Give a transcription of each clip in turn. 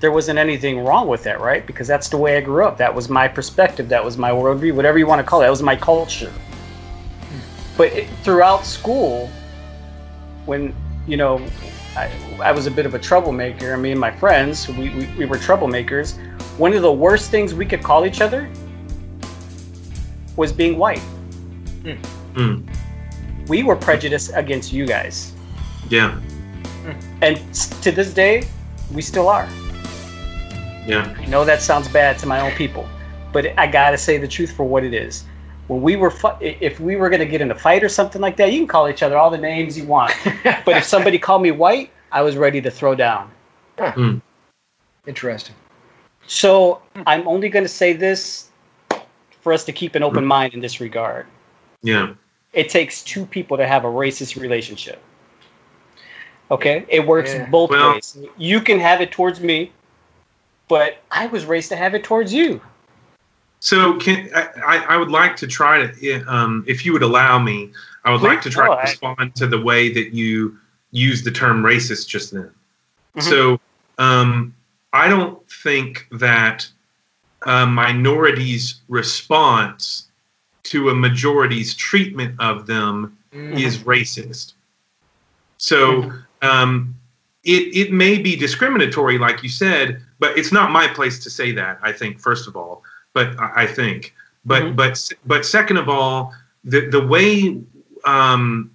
there wasn't anything wrong with that, right? Because that's the way I grew up. That was my perspective. That was my worldview, whatever you want to call it. That was my culture. But it, throughout school, when you know, I, I was a bit of a troublemaker. Me and my friends, we, we, we were troublemakers. One of the worst things we could call each other was being white. Mm. We were prejudiced against you guys. Yeah. And to this day, we still are. Yeah. I know that sounds bad to my own people, but I gotta say the truth for what it is. When we were, fu- if we were gonna get in a fight or something like that, you can call each other all the names you want. but if somebody called me white, I was ready to throw down. Hmm. Interesting. So I'm only gonna say this for us to keep an open hmm. mind in this regard. Yeah. It takes two people to have a racist relationship. Okay, it works Yeah. both Well- ways. You can have it towards me, but I was raised to have it towards you. So can I, I- I would like to try to, um, if you would allow me, I would like to try to respond to the way that you used the term racist just then. Mhm. So um, I don't think that a minority's response to a majority's treatment of them Mm. is racist. So um, it it may be discriminatory, like you said, but it's not my place to say that. I think first of all, but I, I think, but Mhm. but but second of all, the the way um,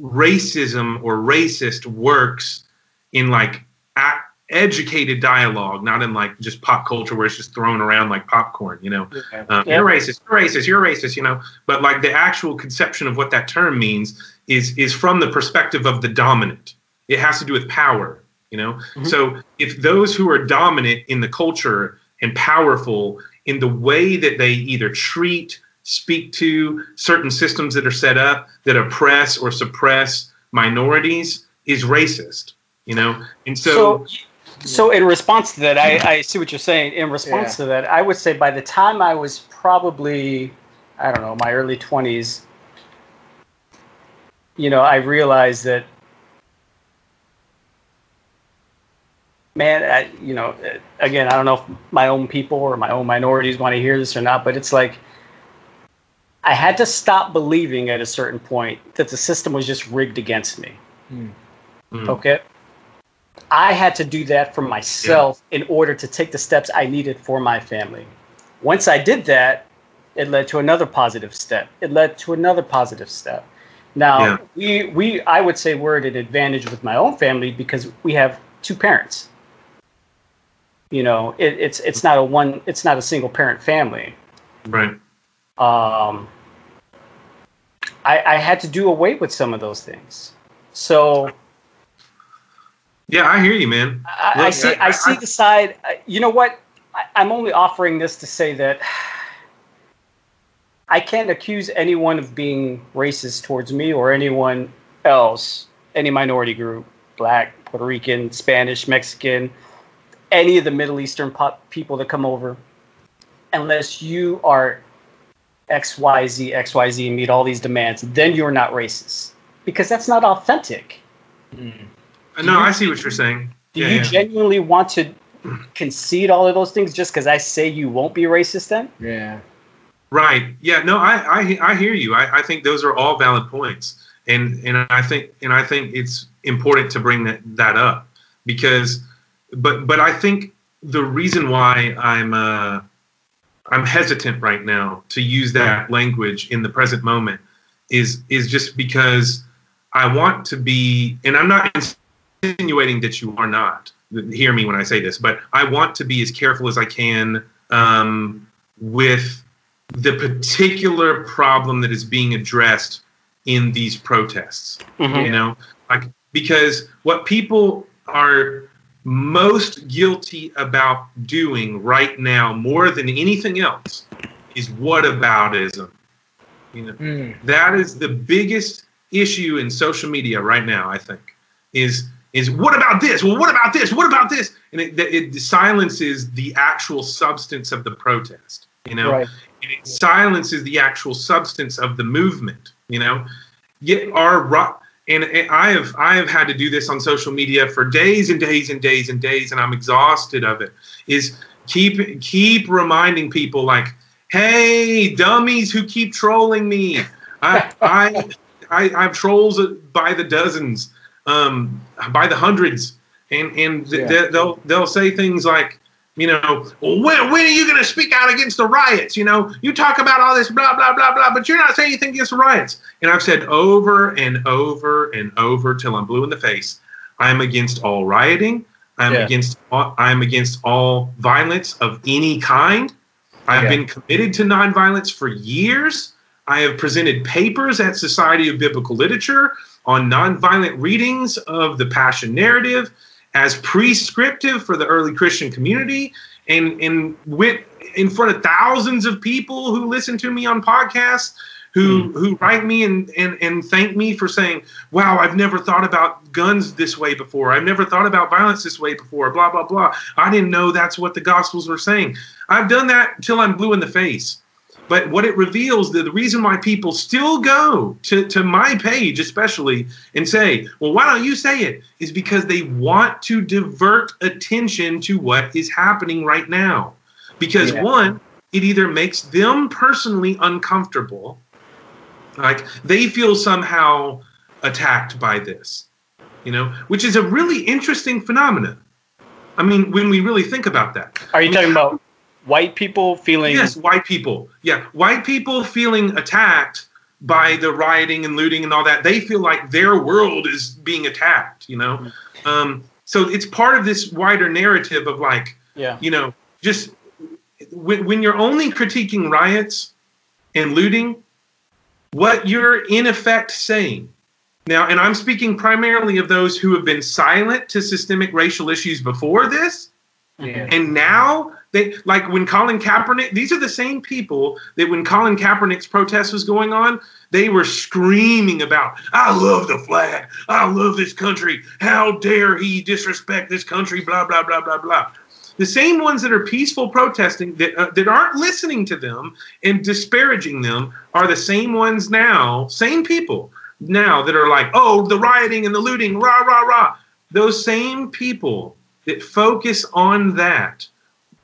racism or racist works in like a- educated dialogue, not in like just pop culture where it's just thrown around like popcorn, you know. Um, Yeah. You're racist. You're racist. You're racist. You know, but like the actual conception of what that term means is is from the perspective of the dominant. It has to do with power. You know, Mhm. so if those who are dominant in the culture and powerful in the way that they either treat, speak to certain systems that are set up that oppress or suppress minorities is racist. You know, and so, so, so in response to that, I, I see what you're saying. In response to that, I would say by the time I was probably, I don't know, my early 20s, you know, I realized that, man, I, you know, again, I don't know if my own people or my own minorities want to hear this or not, but it's like, I had to stop believing at a certain point that the system was just rigged against me. mm, Okay. I had to do that for myself in order to take the steps I needed for my family. Once I did that, it led to another positive step. It led to another positive step. Now Yeah. we we I would say we're at an advantage with my own family because we have two parents. You know, it, it's it's not a one it's not a single parent family. right. Um, I, I had to do away with some of those things. So Yeah, I hear you, man. I, I see. I- I, see I- the side. You know what? I, I'm only offering this to say that I can't accuse anyone of being racist towards me or anyone else, any minority group, black, Puerto Rican, Spanish, Mexican, any of the Middle Eastern pop people that come over, unless you are X, Y, Z, X, Y, Z, and meet all these demands. Then you're not racist because that's not authentic. Mm. No, I see what you're saying. Do Yeah, you yeah. genuinely want to concede all of those things just because I say you won't be racist then? Yeah. Right. Yeah. No, I I, I hear you. I, I think those are all valid points, and and I think and I think it's important to bring that that up because, but but I think the reason why I'm uh I'm hesitant right now to use that language in the present moment is is just because I want to be, and I'm not insinuating that you are not. Hear me when I say this, but I want to be as careful as I can um, with the particular problem that is being addressed in these protests. Mhm. You know, like because what people are most guilty about doing right now, more than anything else, is whataboutism. You know, Mm. that is the biggest issue in social media right now. I think is is what about this? Well, what about this? What about this? And it, it silences the actual substance of the protest. You know, Right. and it silences the actual substance of the movement. You know, yet our and I have I have had to do this on social media for days and days and days and days, and I'm exhausted of it. Is keep keep reminding people like, hey, dummies who keep trolling me. I I I, I have trolls by the dozens, um, by the hundreds, and and yeah. they, they'll they'll say things like, you know, when, when are you going to speak out against the riots? You know, you talk about all this blah, blah, blah, blah, but you're not saying anything against the riots. And I've said over and over and over till I'm blue in the face, I'm against all rioting. I'm yeah. against all, I'm against all violence of any kind. I've yeah. been committed to nonviolence for years. I have presented papers at Society of Biblical Literature on nonviolent readings of the Passion narrative as prescriptive for the early Christian community and, and went in front of thousands of people who listen to me on podcasts who mm. who write me and, and and thank me for saying, "Wow, I've never thought about guns this way before. I've never thought about violence this way before." Blah blah blah. I didn't know that's what the Gospels were saying. I've done that till I'm blue in the face. But what it reveals, the, the reason why people still go to, to my page, especially, and say, well, why don't you say it? Is because they want to divert attention to what is happening right now. Because yeah. one, it either makes them personally uncomfortable, like they feel somehow attacked by this, you know, which is a really interesting phenomenon. I mean, when we really think about that. Are you talking about white people feeling yes white people yeah white people feeling attacked by the rioting and looting and all that they feel like their world is being attacked you know mm-hmm. um, so it's part of this wider narrative of like yeah you know just when, when you're only critiquing riots and looting what you're in effect saying now and i'm speaking primarily of those who have been silent to systemic racial issues before this yeah. and now they like when Colin Kaepernick. These are the same people that when Colin Kaepernick's protest was going on, they were screaming about, "I love the flag. I love this country. How dare he disrespect this country?" Blah blah blah blah blah. The same ones that are peaceful protesting that uh, that aren't listening to them and disparaging them are the same ones now, same people now that are like, "Oh, the rioting and the looting, rah rah rah." Those same people that focus on that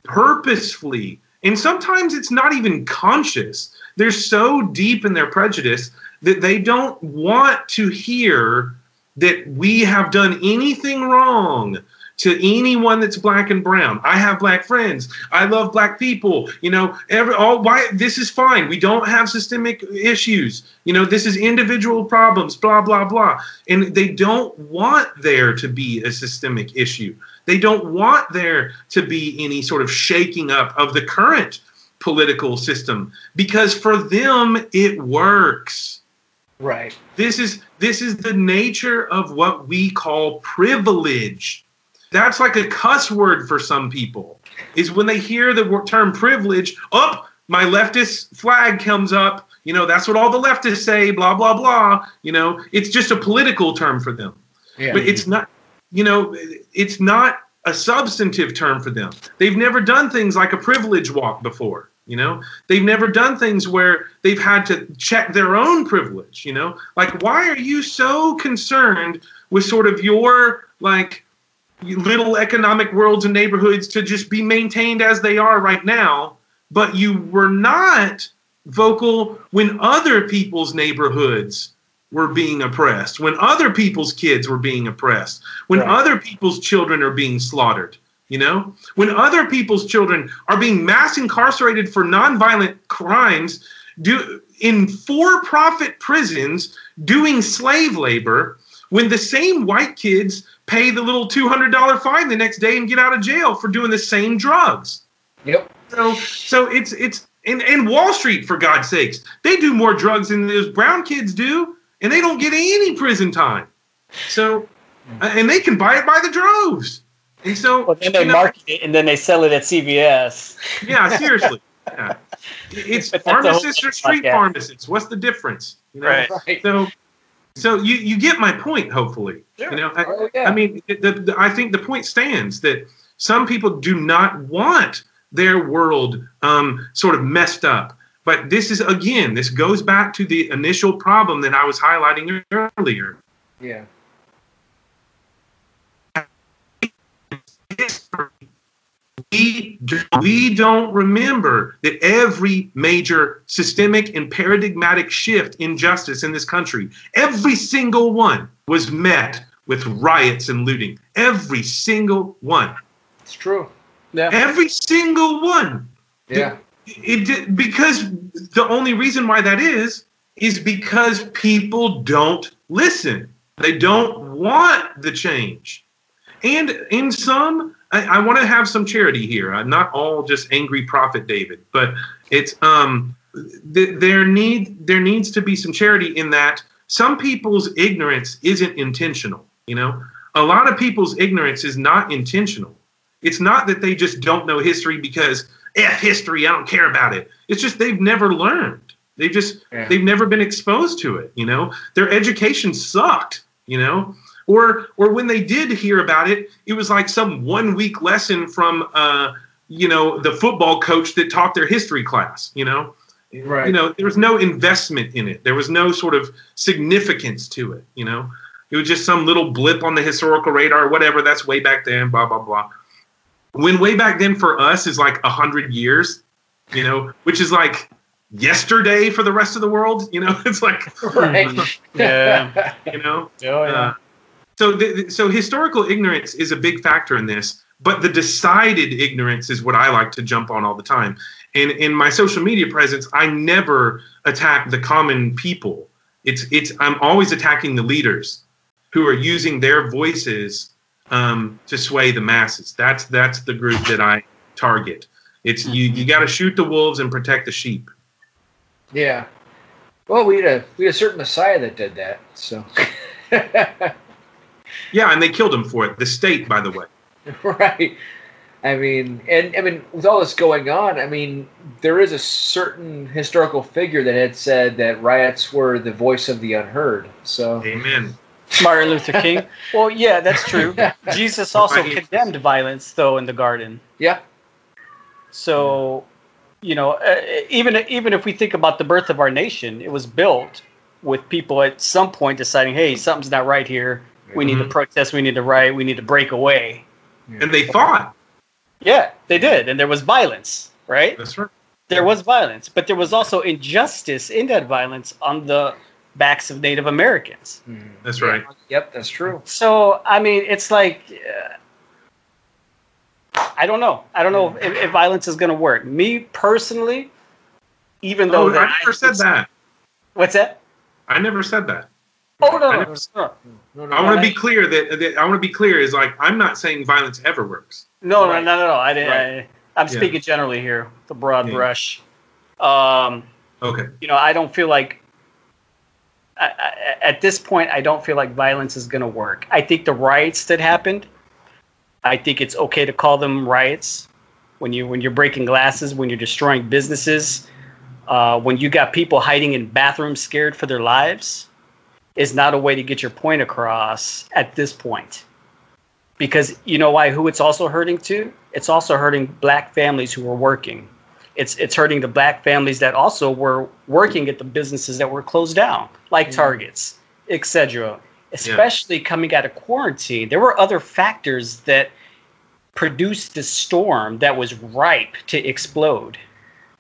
purposefully, and sometimes it's not even conscious. They're so deep in their prejudice that they don't want to hear that we have done anything wrong to anyone that's black and brown. I have black friends. I love black people. You know, every all why this is fine. We don't have systemic issues. You know, this is individual problems, blah blah blah. And they don't want there to be a systemic issue. They don't want there to be any sort of shaking up of the current political system because for them it works. Right. This is this is the nature of what we call privilege. That's like a cuss word for some people. Is when they hear the term privilege, up oh, my leftist flag comes up. You know, that's what all the leftists say, blah blah blah. You know, it's just a political term for them. Yeah. But it's not you know, it's not a substantive term for them. They've never done things like a privilege walk before. You know, they've never done things where they've had to check their own privilege. You know, like why are you so concerned with sort of your like little economic worlds and neighborhoods to just be maintained as they are right now, but you were not vocal when other people's neighborhoods were being oppressed, when other people's kids were being oppressed, when right. other people's children are being slaughtered, you know, when other people's children are being mass incarcerated for nonviolent crimes, do in for-profit prisons doing slave labor, when the same white kids pay the little $200 fine the next day and get out of jail for doing the same drugs. Yep. So so it's it's in, in Wall Street, for God's sakes, they do more drugs than those brown kids do and they don't get any prison time. So, uh, and they can buy it by the droves. And so, well, then they know, market it and then they sell it at CVS. Yeah, seriously. Yeah. It's pharmacists or street podcast. pharmacists. What's the difference? You know? Right. So, so you, you get my point, hopefully. Sure. You know, I, oh, yeah. I mean, the, the, I think the point stands that some people do not want their world um, sort of messed up but this is, again, this goes back to the initial problem that I was highlighting earlier. Yeah. we we don't remember that every major systemic and paradigmatic shift in justice in this country, every single one was met with riots and looting. Every single one. It's true. Yeah. Every single one. Yeah. It, because the only reason why that is is because people don't listen. They don't want the change. And in some, I, I want to have some charity here. I'm not all just angry prophet David, but it's um th- there need there needs to be some charity in that some people's ignorance isn't intentional. You know, a lot of people's ignorance is not intentional. It's not that they just don't know history because f history, I don't care about it. It's just they've never learned. They just Yeah. they've never been exposed to it. You know, their education sucked. You know, or or when they did hear about it, it was like some one week lesson from uh, you know the football coach that taught their history class. You know, Right. you know there was no investment in it. There was no sort of significance to it. You know, it was just some little blip on the historical radar, whatever. That's way back then. Blah blah blah. When way back then for us is like a hundred years, you know, which is like yesterday for the rest of the world. You know, it's like right. Yeah. you know. Oh, yeah. Uh, so, the, so historical ignorance is a big factor in this, but the decided ignorance is what I like to jump on all the time. And in my social media presence, I never attack the common people. It's it's I'm always attacking the leaders who are using their voices um, to sway the masses. That's that's the group that I target. It's you you got to shoot the wolves and protect the sheep. yeah. Well, we had a we had a certain Messiah that did that. So. Yeah, and they killed him for it. The state, by the way. right. I mean, and I mean, with all this going on, I mean, there is a certain historical figure that had said that riots were the voice of the unheard. So, Amen. Martin Luther King. Well, yeah, that's true. Jesus also Right. condemned violence, though, in the garden. yeah, So, you know, uh, even even if we think about the birth of our nation, it was built with people at some point deciding, "Hey, something's not right here. We need to Mhm. protest. We need to riot. We need to break away." And they fought. Yeah, they did, and there was violence, right? That's right. There was violence, but there was also injustice in that violence on the backs of Native Americans. Mhm. That's Yeah. right. Yep, that's true. So, I mean, it's like uh, I don't know. I don't know if, if violence is going to work. Me personally, even though Oh, that I never said that. What's that? I never said that. Oh no, I never- no, No, no, I want to I- be clear that, that I want to be clear is like I'm not saying violence ever works. no, no, Right. no, no, no. I didn't. Right. I, I'm Yeah. speaking generally here, the broad Yeah. brush. Um, Okay. you know, I don't feel like I, at this point, I don't feel like violence is going to work. I think the riots that happened, I think it's okay to call them riots when you when you're breaking glasses, when you're destroying businesses, uh, when you got people hiding in bathrooms scared for their lives, is not a way to get your point across at this point. Because you know why? Who it's also hurting to? It's also hurting black families who are working it's it's hurting the black families that also were working at the businesses that were closed down, like Mhm. Targets, etc. Especially coming out of quarantine, there were other factors that produced the storm that was ripe to explode.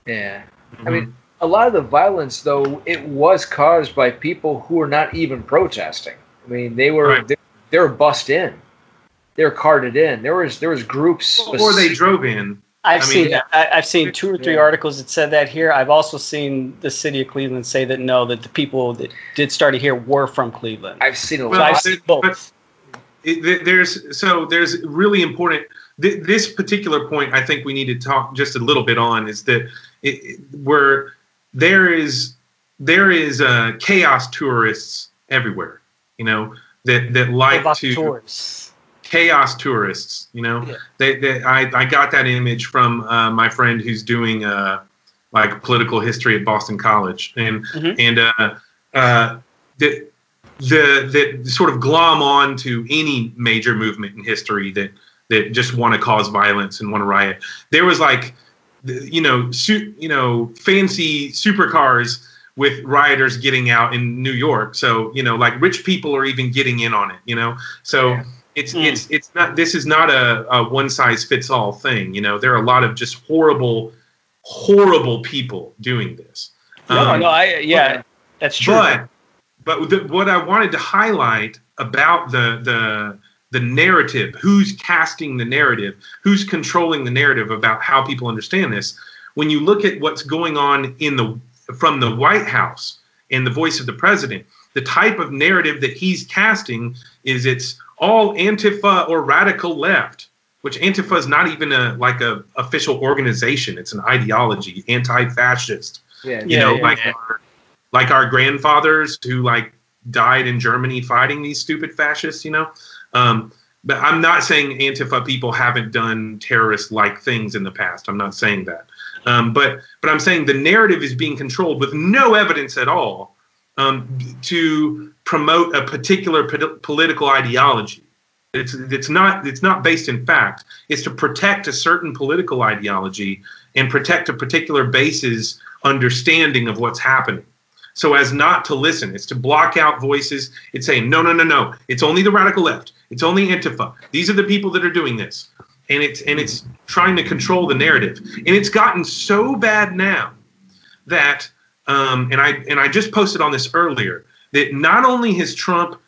Yeah. I mean, a lot of the violence, though, it was caused by people who were not even protesting. I mean, they were Right. they, they were bussed in, they were carted in. There was there was groups. or they drove in. I've I mean- seen that. I, I've seen two or three Yeah. articles that said that here. I've also seen the city of Cleveland say that no, that the people that did start to hear were from Cleveland. I've seen a so Well, I've seen both. but- It, there's so there's really important. Th- this particular point, I think we need to talk just a little bit on is that it, it- where there is there is uh, chaos tourists everywhere. You know that that like to Provocateurs. Chaos tourists. You know, Yeah. they, they I, I got that image from uh, my friend who's doing uh, like political history at Boston College, and Mhm. and uh, uh, the the that sort of glom on to any major movement in history that that just want to cause violence and want to riot. There was like, you know, su- you know, fancy supercars with rioters getting out in New York. So you know, like rich people are even getting in on it. You know, so. Yeah. It's, Mm. it's it's not this is not a, a one size fits all thing you know there are a lot of just horrible horrible people doing this No, Um, no, I yeah, that's true. but but the, what I wanted to highlight about the the the narrative, who's casting the narrative, who's controlling the narrative about how people understand this. When you look at what's going on in the from the White House and the voice of the president, the type of narrative that he's casting is it's all Antifa or radical left, which Antifa is not even a like a official organization. It's an ideology, anti-fascist Yeah, you Yeah, know yeah, like yeah. our like our grandfathers who like died in germany fighting these stupid fascists you know um but i'm not saying antifa people haven't done terrorist like things in the past i'm not saying that um, but but i'm saying the narrative is being controlled with no evidence at all um, to promote a particular po- political ideology. It's it's not it's not based in fact. It's to protect a certain political ideology and protect a particular base's understanding of what's happening. So as not to listen it's to block out voices it's saying no no no no. It's only the radical left. It's only antifa. These are the people that are doing this. And it's and it's trying to control the narrative. And it's gotten so bad now that um, and i and i just posted on this earlier that not only has trump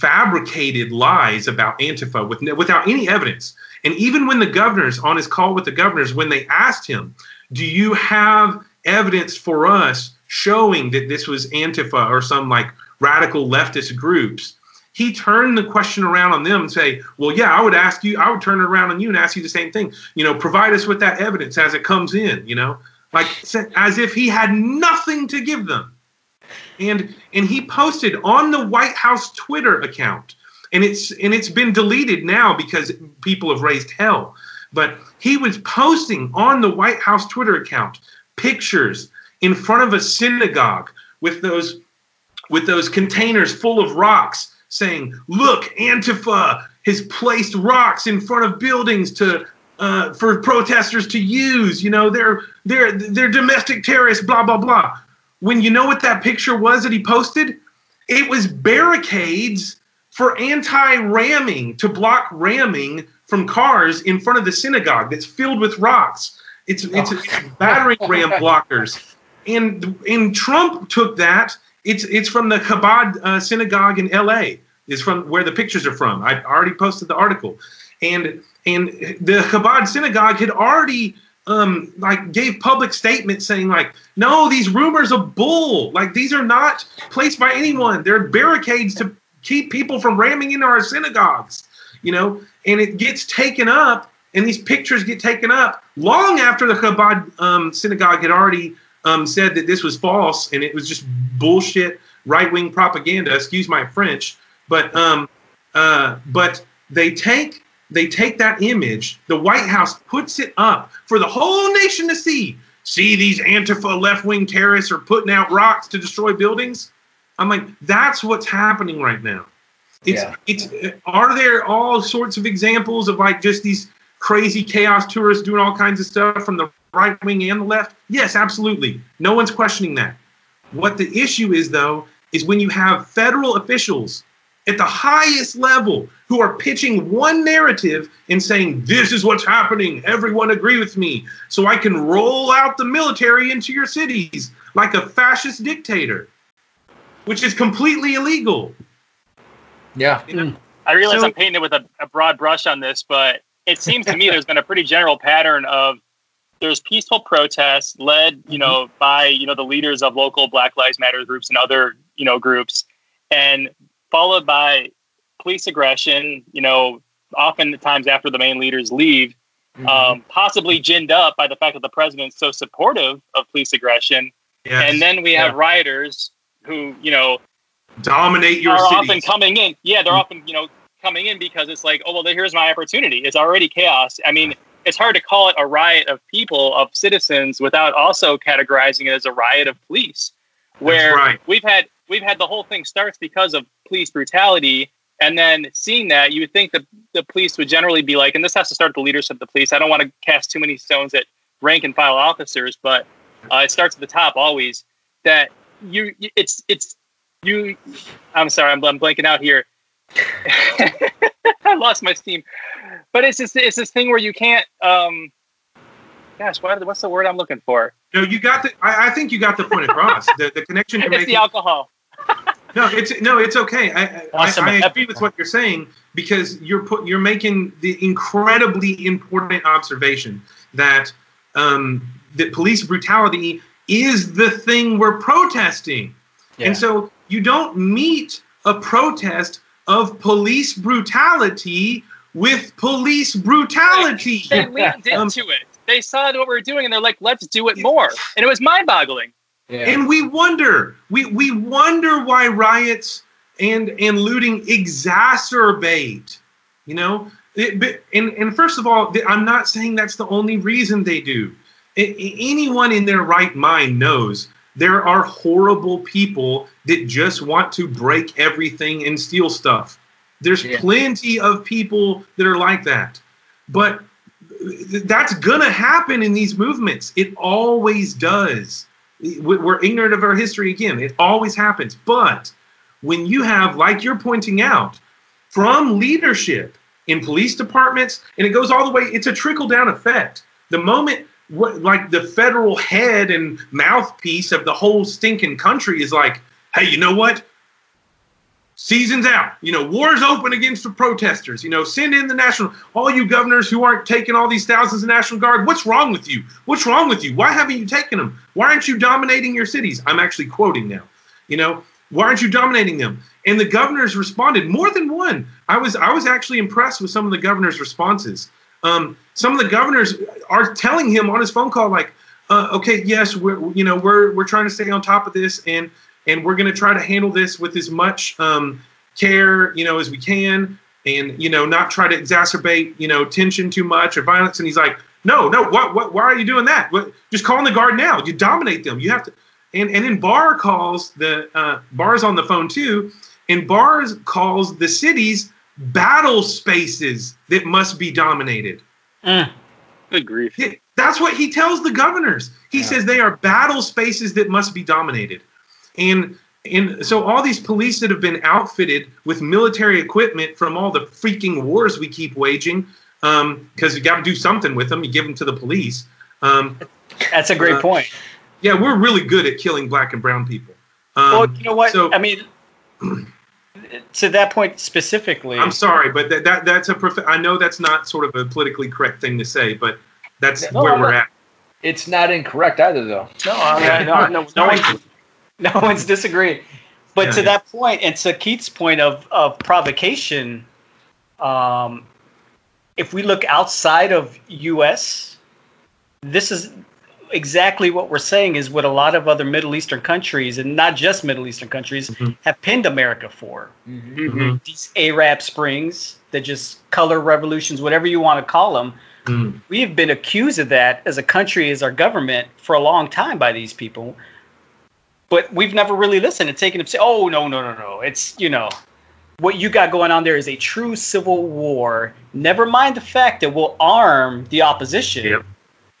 fabricated lies about antifa with without any evidence and even when the governors on his call with the governors when they asked him do you have evidence for us showing that this was Antifa or some like radical leftist groups? He turned the question around on them and say, "Well, yeah, I would ask you. I would turn it around on you and ask you the same thing. You know, provide us with that evidence as it comes in. You know, like as if he had nothing to give them." And and he posted on the White House Twitter account, and it's and it's been deleted now because people have raised hell. But he was posting on the White House Twitter account pictures in front of a synagogue with those with those containers full of rocks saying look antifa has placed rocks in front of buildings to uh, for protesters to use. You know they're they're they're domestic terrorists blah blah blah when you know what that picture was that he posted it was barricades for anti-ramming to block ramming from cars in front of the synagogue that's filled with rocks it's it's, it's battering ram blockers and and Trump took that. It's it's from the Chabad uh, synagogue in L.A. Is from where the pictures are from. I already posted the article, and and the Chabad synagogue had already um like gave public statements saying like no these rumors are bull like these are not placed by anyone they're barricades to keep people from ramming into our synagogues you know and it gets taken up and these pictures get taken up long after the Chabad um, synagogue had already um, said that this was false and it was just bullshit right wing propaganda. Excuse my French, but um, uh, but they take they take that image. The White House puts it up for the whole nation to see. See these Antifa left wing terrorists are putting out rocks to destroy buildings. I'm like, that's what's happening right now. It's Yeah. it's. Are there all sorts of examples of like just these crazy chaos tourists doing all kinds of stuff from the right wing and the left? Yes, absolutely. No one's questioning that. What the issue is, though, is when you have federal officials at the highest level who are pitching one narrative and saying, This is what's happening. Everyone agree with me. So I can roll out the military into your cities like a fascist dictator, which is completely illegal. Yeah. You know? I realize So- I'm painting with a, a broad brush on this, but it seems to me there's been a pretty general pattern of there's peaceful protests led, you know, mm-hmm. by you know the leaders of local Black Lives Matter groups and other you know groups, and followed by police aggression. You know, oftentimes after the main leaders leave, Mhm. um, possibly ginned up by the fact that the president's so supportive of police aggression, Yes. and then we have Yeah. rioters who you know dominate your are cities. often coming in. Yeah, they're often you know coming in because it's like, oh well, here's my opportunity. It's already chaos. I mean, it's hard to call it a riot of people of citizens without also categorizing it as a riot of police, where right. we've had we've had the whole thing starts because of police brutality. And then seeing that, you would think that the police would generally be like, and this has to start at the leadership of the police. I don't want to cast too many stones at rank and file officers, but uh, it starts at the top always. That you it's it's you. I'm sorry, I'm, I'm blanking out here. I lost my steam, but it's just it's this thing where you can't. um Gosh, what, what's the word I'm looking for? No, you got the. I, I think you got the point across. the, the connection It's making. the alcohol. No, it's no, it's okay. I, I, Awesome. I, I agree with what you're saying because you're put you're making the incredibly important observation that um, that police brutality is the thing we're protesting, Yeah. and so you don't meet a protest of police brutality with police brutality. They leaned Um, into it. They saw what we were doing, and they're like, "Let's do it more." And it was mind-boggling. Yeah. And we wonder, we, we wonder why riots and and looting exacerbate. You know, It- and and first of all, I'm not saying that's the only reason they do. Anyone in their right mind knows there are horrible people that just want to break everything and steal stuff. There's Yeah. plenty of people that are like that, but th- that's gonna happen in these movements. It always does. We- We're ignorant of our history again. It always happens. But when you have, like you're pointing out, from leadership in police departments, and it goes all the way, it's a trickle down effect. The moment, like the federal head and mouthpiece of the whole stinking country is like, hey, you know what? Season's out. You know, war's open against the protesters. You know, send in the national, all you governors who aren't taking all these thousands of National Guard. What's wrong with you? What's wrong with you? Why haven't you taken them? Why aren't you dominating your cities? I'm actually quoting now. You know, why aren't you dominating them? And the governors responded more than one. I was I was actually impressed with some of the governor's responses. Um, some of the governors are telling him on his phone call, like, uh, "Okay, yes, we're you know we're we're trying to stay on top of this, and and we're going to try to handle this with as much um, care, you know, as we can, and you know, not try to exacerbate you know tension too much or violence." And he's like, "No, no, what, what, why are you doing that? What, just call in the guard now. You dominate them. You have to." And and then Barr calls the uh, Barr's on the phone too, and Barr calls the cities battle spaces that must be dominated. Mm. Good grief. That's what he tells the governors. He Yeah. says they are battle spaces that must be dominated. And and so all these police that have been outfitted with military equipment from all the freaking wars we keep waging, because you got to do something with them. You give them to the police. Um, That's a great Uh, point. yeah, we're really good at killing black and brown people. Um, well, you know what? so- I mean, to that point specifically, I'm sorry, but that, that that's a prof- I know that's not sort of a politically correct thing to say, but that's No, where no, we're no. at. It's not incorrect either, though. no, I mean, no, no, no, one's, no one's disagreeing. But Yeah, to yeah. that point, and to Keith's point of of provocation, um, if we look outside of U.S., this is exactly what we're saying is what a lot of other Middle Eastern countries, and not just Middle Eastern countries, Mhm. have pinned America for. Mm-hmm. Mhm. These Arab Springs, that just color revolutions, whatever you want to call them. Mm. We have been accused of that as a country, as our government, for a long time by these people. But we've never really listened and taken them say, "Oh no, no, no, no! It's you know, what you got going on there is a true civil war. Never mind the fact that we'll arm the opposition. Yep.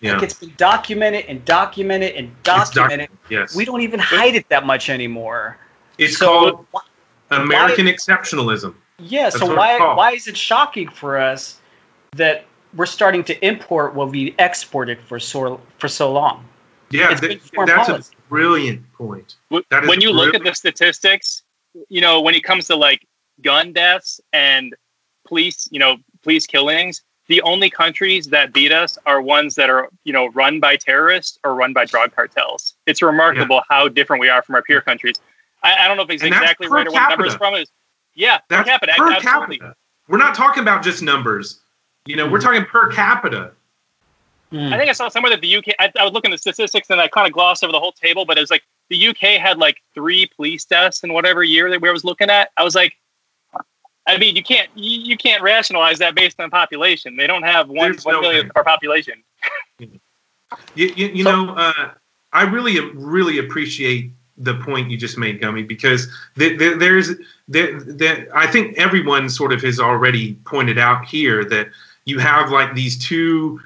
Yeah. Like it's been documented and documented and doc- documented. Yes. we don't even hide it that much anymore. it's so called wh- American exceptionalism. Yeah, That's so why why is it shocking for us that we're starting to import what we exported for so for so long? Yeah, It's th- that's a brilliant point. When you look at the statistics, you know, when it comes to like gun deaths and police, you know, police killings, the only countries that beat us are ones that are, you know, run by terrorists or run by drug cartels. It's remarkable how different we are from our peer countries. I, I don't know if it's And exactly per right or what numbers from is. Yeah, per That's capita. per absolutely. capita. We're not talking about just numbers. You know, we're mm-hmm. talking per capita. I think I saw somewhere that the UK. I, I was looking at the statistics and I kind of glossed over the whole table, but it was like the UK had like three police deaths in whatever year that we was looking at. I was like, I mean, you can't you, you can't rationalize that based on population. They don't have one There's one no million of our population. You, you, you So- know, uh, I really, really appreciate the point you just made, Gummy, because th- th- there's, there, there, I think everyone sort of has already pointed out here that you have like these two,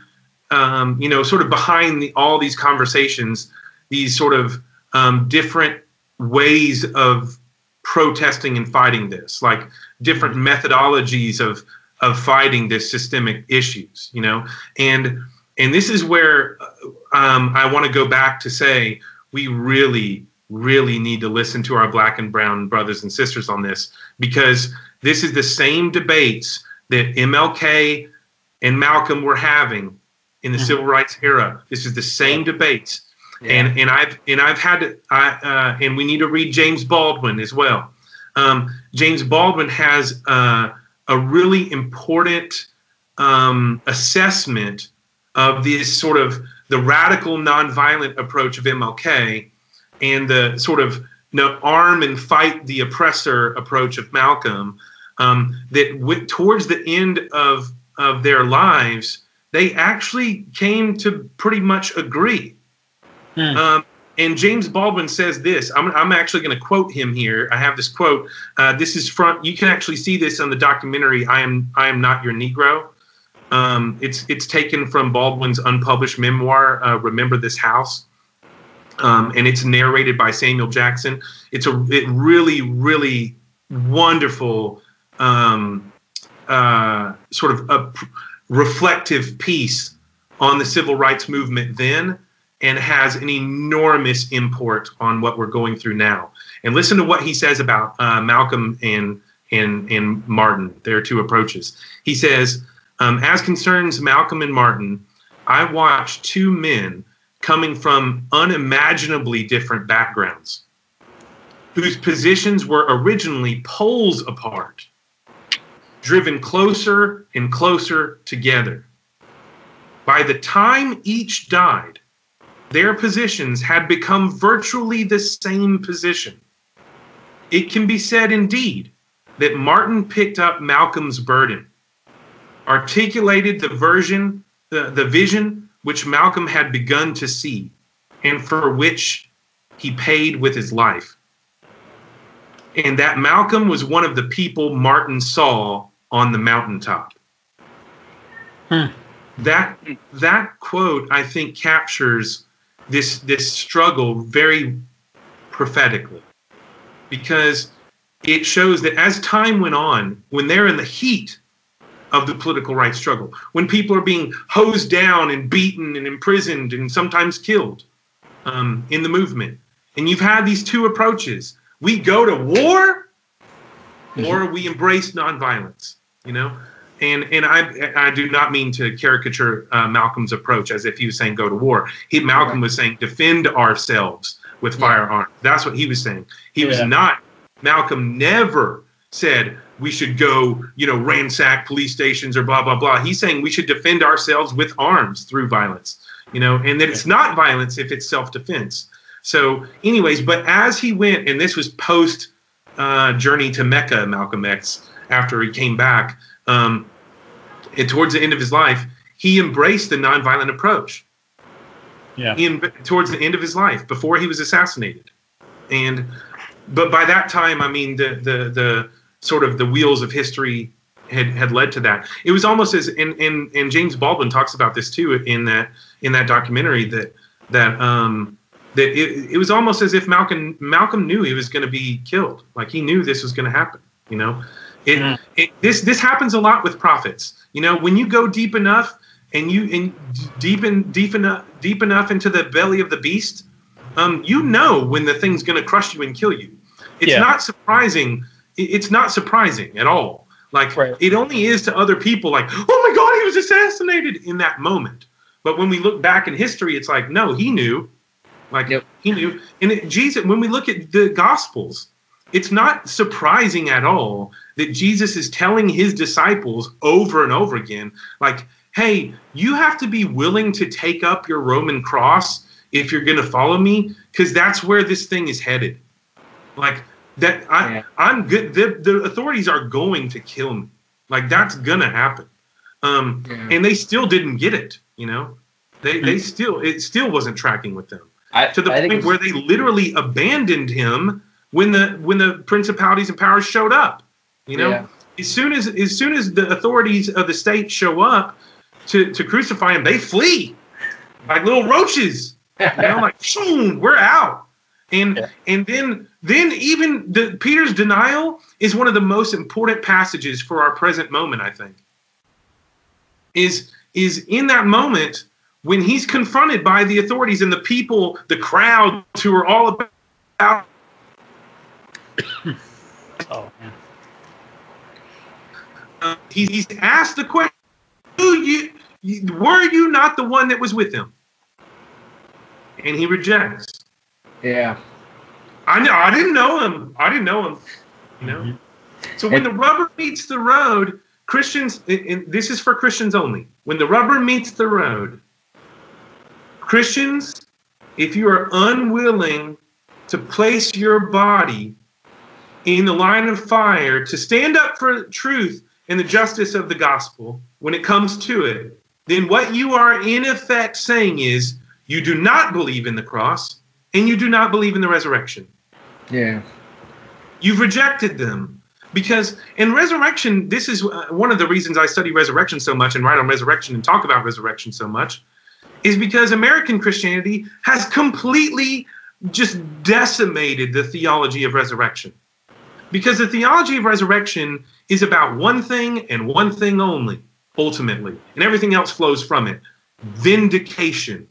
um, you know, sort of behind the, all these conversations, these sort of um, different ways of protesting and fighting this, like different methodologies of of fighting this systemic issues. You know, and and this is where um, I want to go back to say we really really need to listen to our black and brown brothers and sisters on this because this is the same debates that MLK and Malcolm were having in the mm-hmm. civil rights era. This is the same debates. Yeah. And and I've and I've had to, I uh, and we need to read James Baldwin as well. Um, James Baldwin has uh, a really important um, assessment of this sort of the radical nonviolent approach of MLK and the sort of you know, arm and fight the oppressor approach of Malcolm. Um, that w- towards the end of of their lives, they actually came to pretty much agree. Hmm. Um, and James Baldwin says this. I'm, I'm actually going to quote him here. I have this quote. Uh, this is from. You can actually see this on the documentary. I am. I am not your Negro. Um, it's it's taken from Baldwin's unpublished memoir, uh, "Remember This House," um, and it's narrated by Samuel Jackson. It's a it really really wonderful um, uh, sort of a reflective piece on the civil rights movement then and has an enormous import on what we're going through now. And listen to what he says about uh, Malcolm and, and, and Martin, their two approaches. He says, um, as concerns Malcolm and Martin, I watched two men coming from unimaginably different backgrounds whose positions were originally poles apart, driven closer and closer together. By the time each died, their positions had become virtually the same position. It can be said, indeed, that Martin picked up Malcolm's burden, articulated the version, the, the vision which Malcolm had begun to see, and for which he paid with his life. And that Malcolm was one of the people Martin saw on the mountaintop. Hmm. That that quote, I think, captures this this struggle very prophetically because it shows that as time went on when they're in the heat of the political rights struggle when people are being hosed down and beaten and imprisoned and sometimes killed um, in the movement and you've had these two approaches we go to war or we embrace nonviolence you know and and I I do not mean to caricature uh, Malcolm's approach as if he was saying go to war. He, Malcolm was saying defend ourselves with yeah. firearms. That's what he was saying. He yeah. was not. Malcolm never said we should go, you know, ransack police stations or blah blah blah. He's saying we should defend ourselves with arms through violence, you know, and that it's not violence if it's self defense. So, anyways, but as he went, and this was post uh, journey to Mecca, Malcolm X, after he came back um, and towards the end of his life, he embraced the nonviolent approach. Yeah. In, towards the end of his life, before he was assassinated, and but by that time, I mean the the the sort of the wheels of history had had led to that. It was almost as and and and James Baldwin talks about this too in that in that documentary that that um that it, it was almost as if Malcolm Malcolm knew he was going to be killed. Like he knew this was going to happen. You know, it, mm. it, this this happens a lot with prophets. You know, when you go deep enough and you in deep in, deep enough deep enough into the belly of the beast, um, you know when the thing's going to crush you and kill you. It's yeah. not surprising. It's not surprising at all. Like right. it only is to other people. Like, oh my God, he was assassinated in that moment. But when we look back in history, it's like, no, he knew. Like yep. he knew. And it, Jesus, when we look at the Gospels, it's not surprising at all that Jesus is telling his disciples over and over again, like, hey, you have to be willing to take up your Roman cross if you're going to follow me, because that's where this thing is headed. Like, that I, yeah. I'm good. The, the authorities are going to kill me. Like, that's going to happen. Um, yeah. And they still didn't get it, you know? They, mm-hmm. they still, it still wasn't tracking with them. I, to the I point where they literally abandoned him when the when the principalities and powers showed up. You know, yeah. as soon as as soon as the authorities of the state show up to to crucify him, they flee like little roaches. You know, like boom, we're out. And Yeah. and then then even the Peter's denial is one of the most important passages for our present moment, I think. Is is in that moment when he's confronted by the authorities and the people, the crowd who are all about Oh man. uh, he's, he's asked the question, "Who you, you were you not the one that was with him?" And he rejects. Yeah. I know. I didn't know him. I didn't know him. You know. So when the rubber meets the road, Christians. And and this is for Christians only. When the rubber meets the road, Christians, if you are unwilling to place your body in the line of fire to stand up for truth and the justice of the gospel when it comes to it, then what you are in effect saying is you do not believe in the cross and you do not believe in the resurrection. Yeah. You've rejected them. Because in resurrection, this is uh, one of the reasons I study resurrection so much and write on resurrection and talk about resurrection so much, is because American Christianity has completely just decimated the theology of resurrection. Because the theology of resurrection is about one thing and one thing only, ultimately, and everything else flows from it vindication.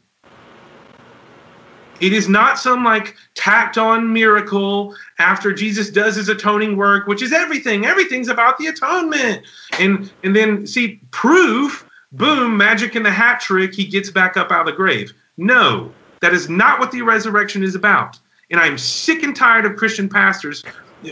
It is not some like tacked on miracle after Jesus does his atoning work, which is everything. Everything's about the atonement. And and then see proof, boom, magic in the hat trick, he gets back up out of the grave. No, that is not what the resurrection is about. And I'm sick and tired of Christian pastors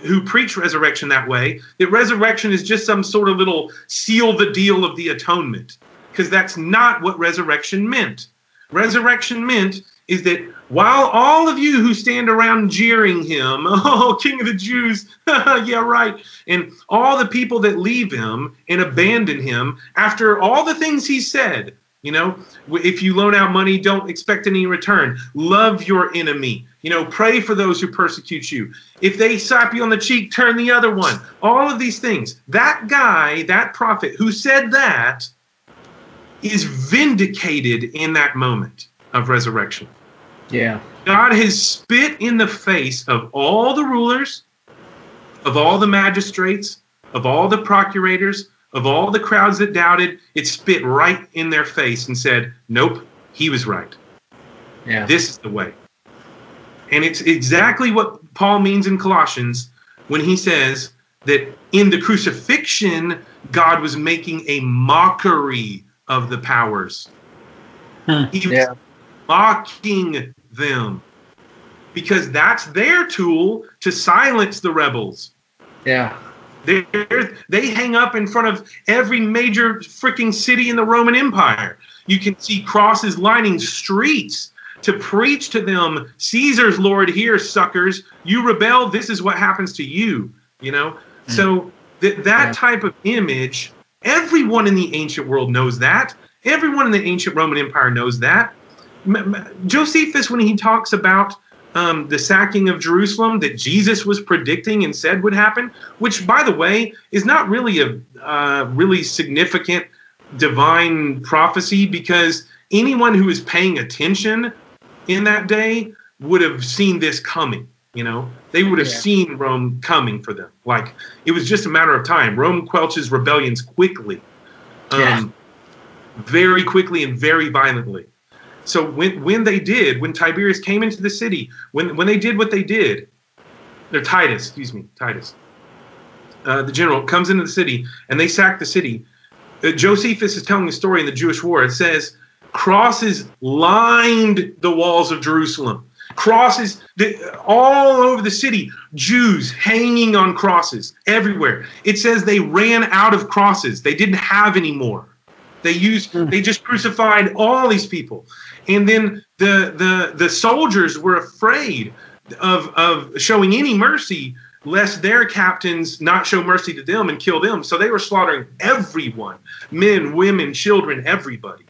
who preach resurrection that way, that resurrection is just some sort of little seal the deal of the atonement. Because that's not what resurrection meant. Resurrection meant is that while all of you who stand around jeering him, oh, King of the Jews, yeah, right, and all the people that leave him and abandon him after all the things he said, you know, if you loan out money, don't expect any return. Love your enemy. You know, pray for those who persecute you. If they slap you on the cheek, turn the other one. All of these things. That guy, that prophet who said that, is vindicated in that moment of resurrection. Yeah. God has spit in the face of all the rulers, of all the magistrates, of all the procurators, of all the crowds that doubted. It spit right in their face and said, Nope, he was right. Yeah. This is the way. And it's exactly what Paul means in Colossians when he says that in the crucifixion, God was making a mockery of the powers. Hmm. He was Yeah. mocking them because that's their tool to silence the rebels. Yeah. They they hang up in front of every major freaking city in the Roman Empire. You can see crosses lining streets to preach to them, Caesar's Lord here, suckers. You rebel, this is what happens to you. You know, hmm. so that that Yeah. type of image, everyone in the ancient world knows that. Everyone in the ancient Roman Empire knows that. M- M- Josephus, when he talks about um, the sacking of Jerusalem that Jesus was predicting and said would happen, which, by the way, is not really a uh, really significant divine prophecy because anyone who is paying attention in that day would have seen this coming. You know, they would have Yeah. seen Rome coming for them. Like it was just a matter of time. Rome quelches rebellions quickly, um, Yeah. very quickly and very violently. So when when they did, when Tiberius came into the city, when when they did what they did, or Titus, excuse me, Titus, uh, the general comes into the city and they sack the city. Uh, Josephus is telling the story in the Jewish War. It says crosses lined the walls of Jerusalem. Crosses the, all over the city. Jews hanging on crosses everywhere. It says they ran out of crosses. They didn't have any more. They used. They just crucified all these people, and then the the the soldiers were afraid of of showing any mercy lest their captains not show mercy to them and kill them. So they were slaughtering everyone, men, women, children, everybody.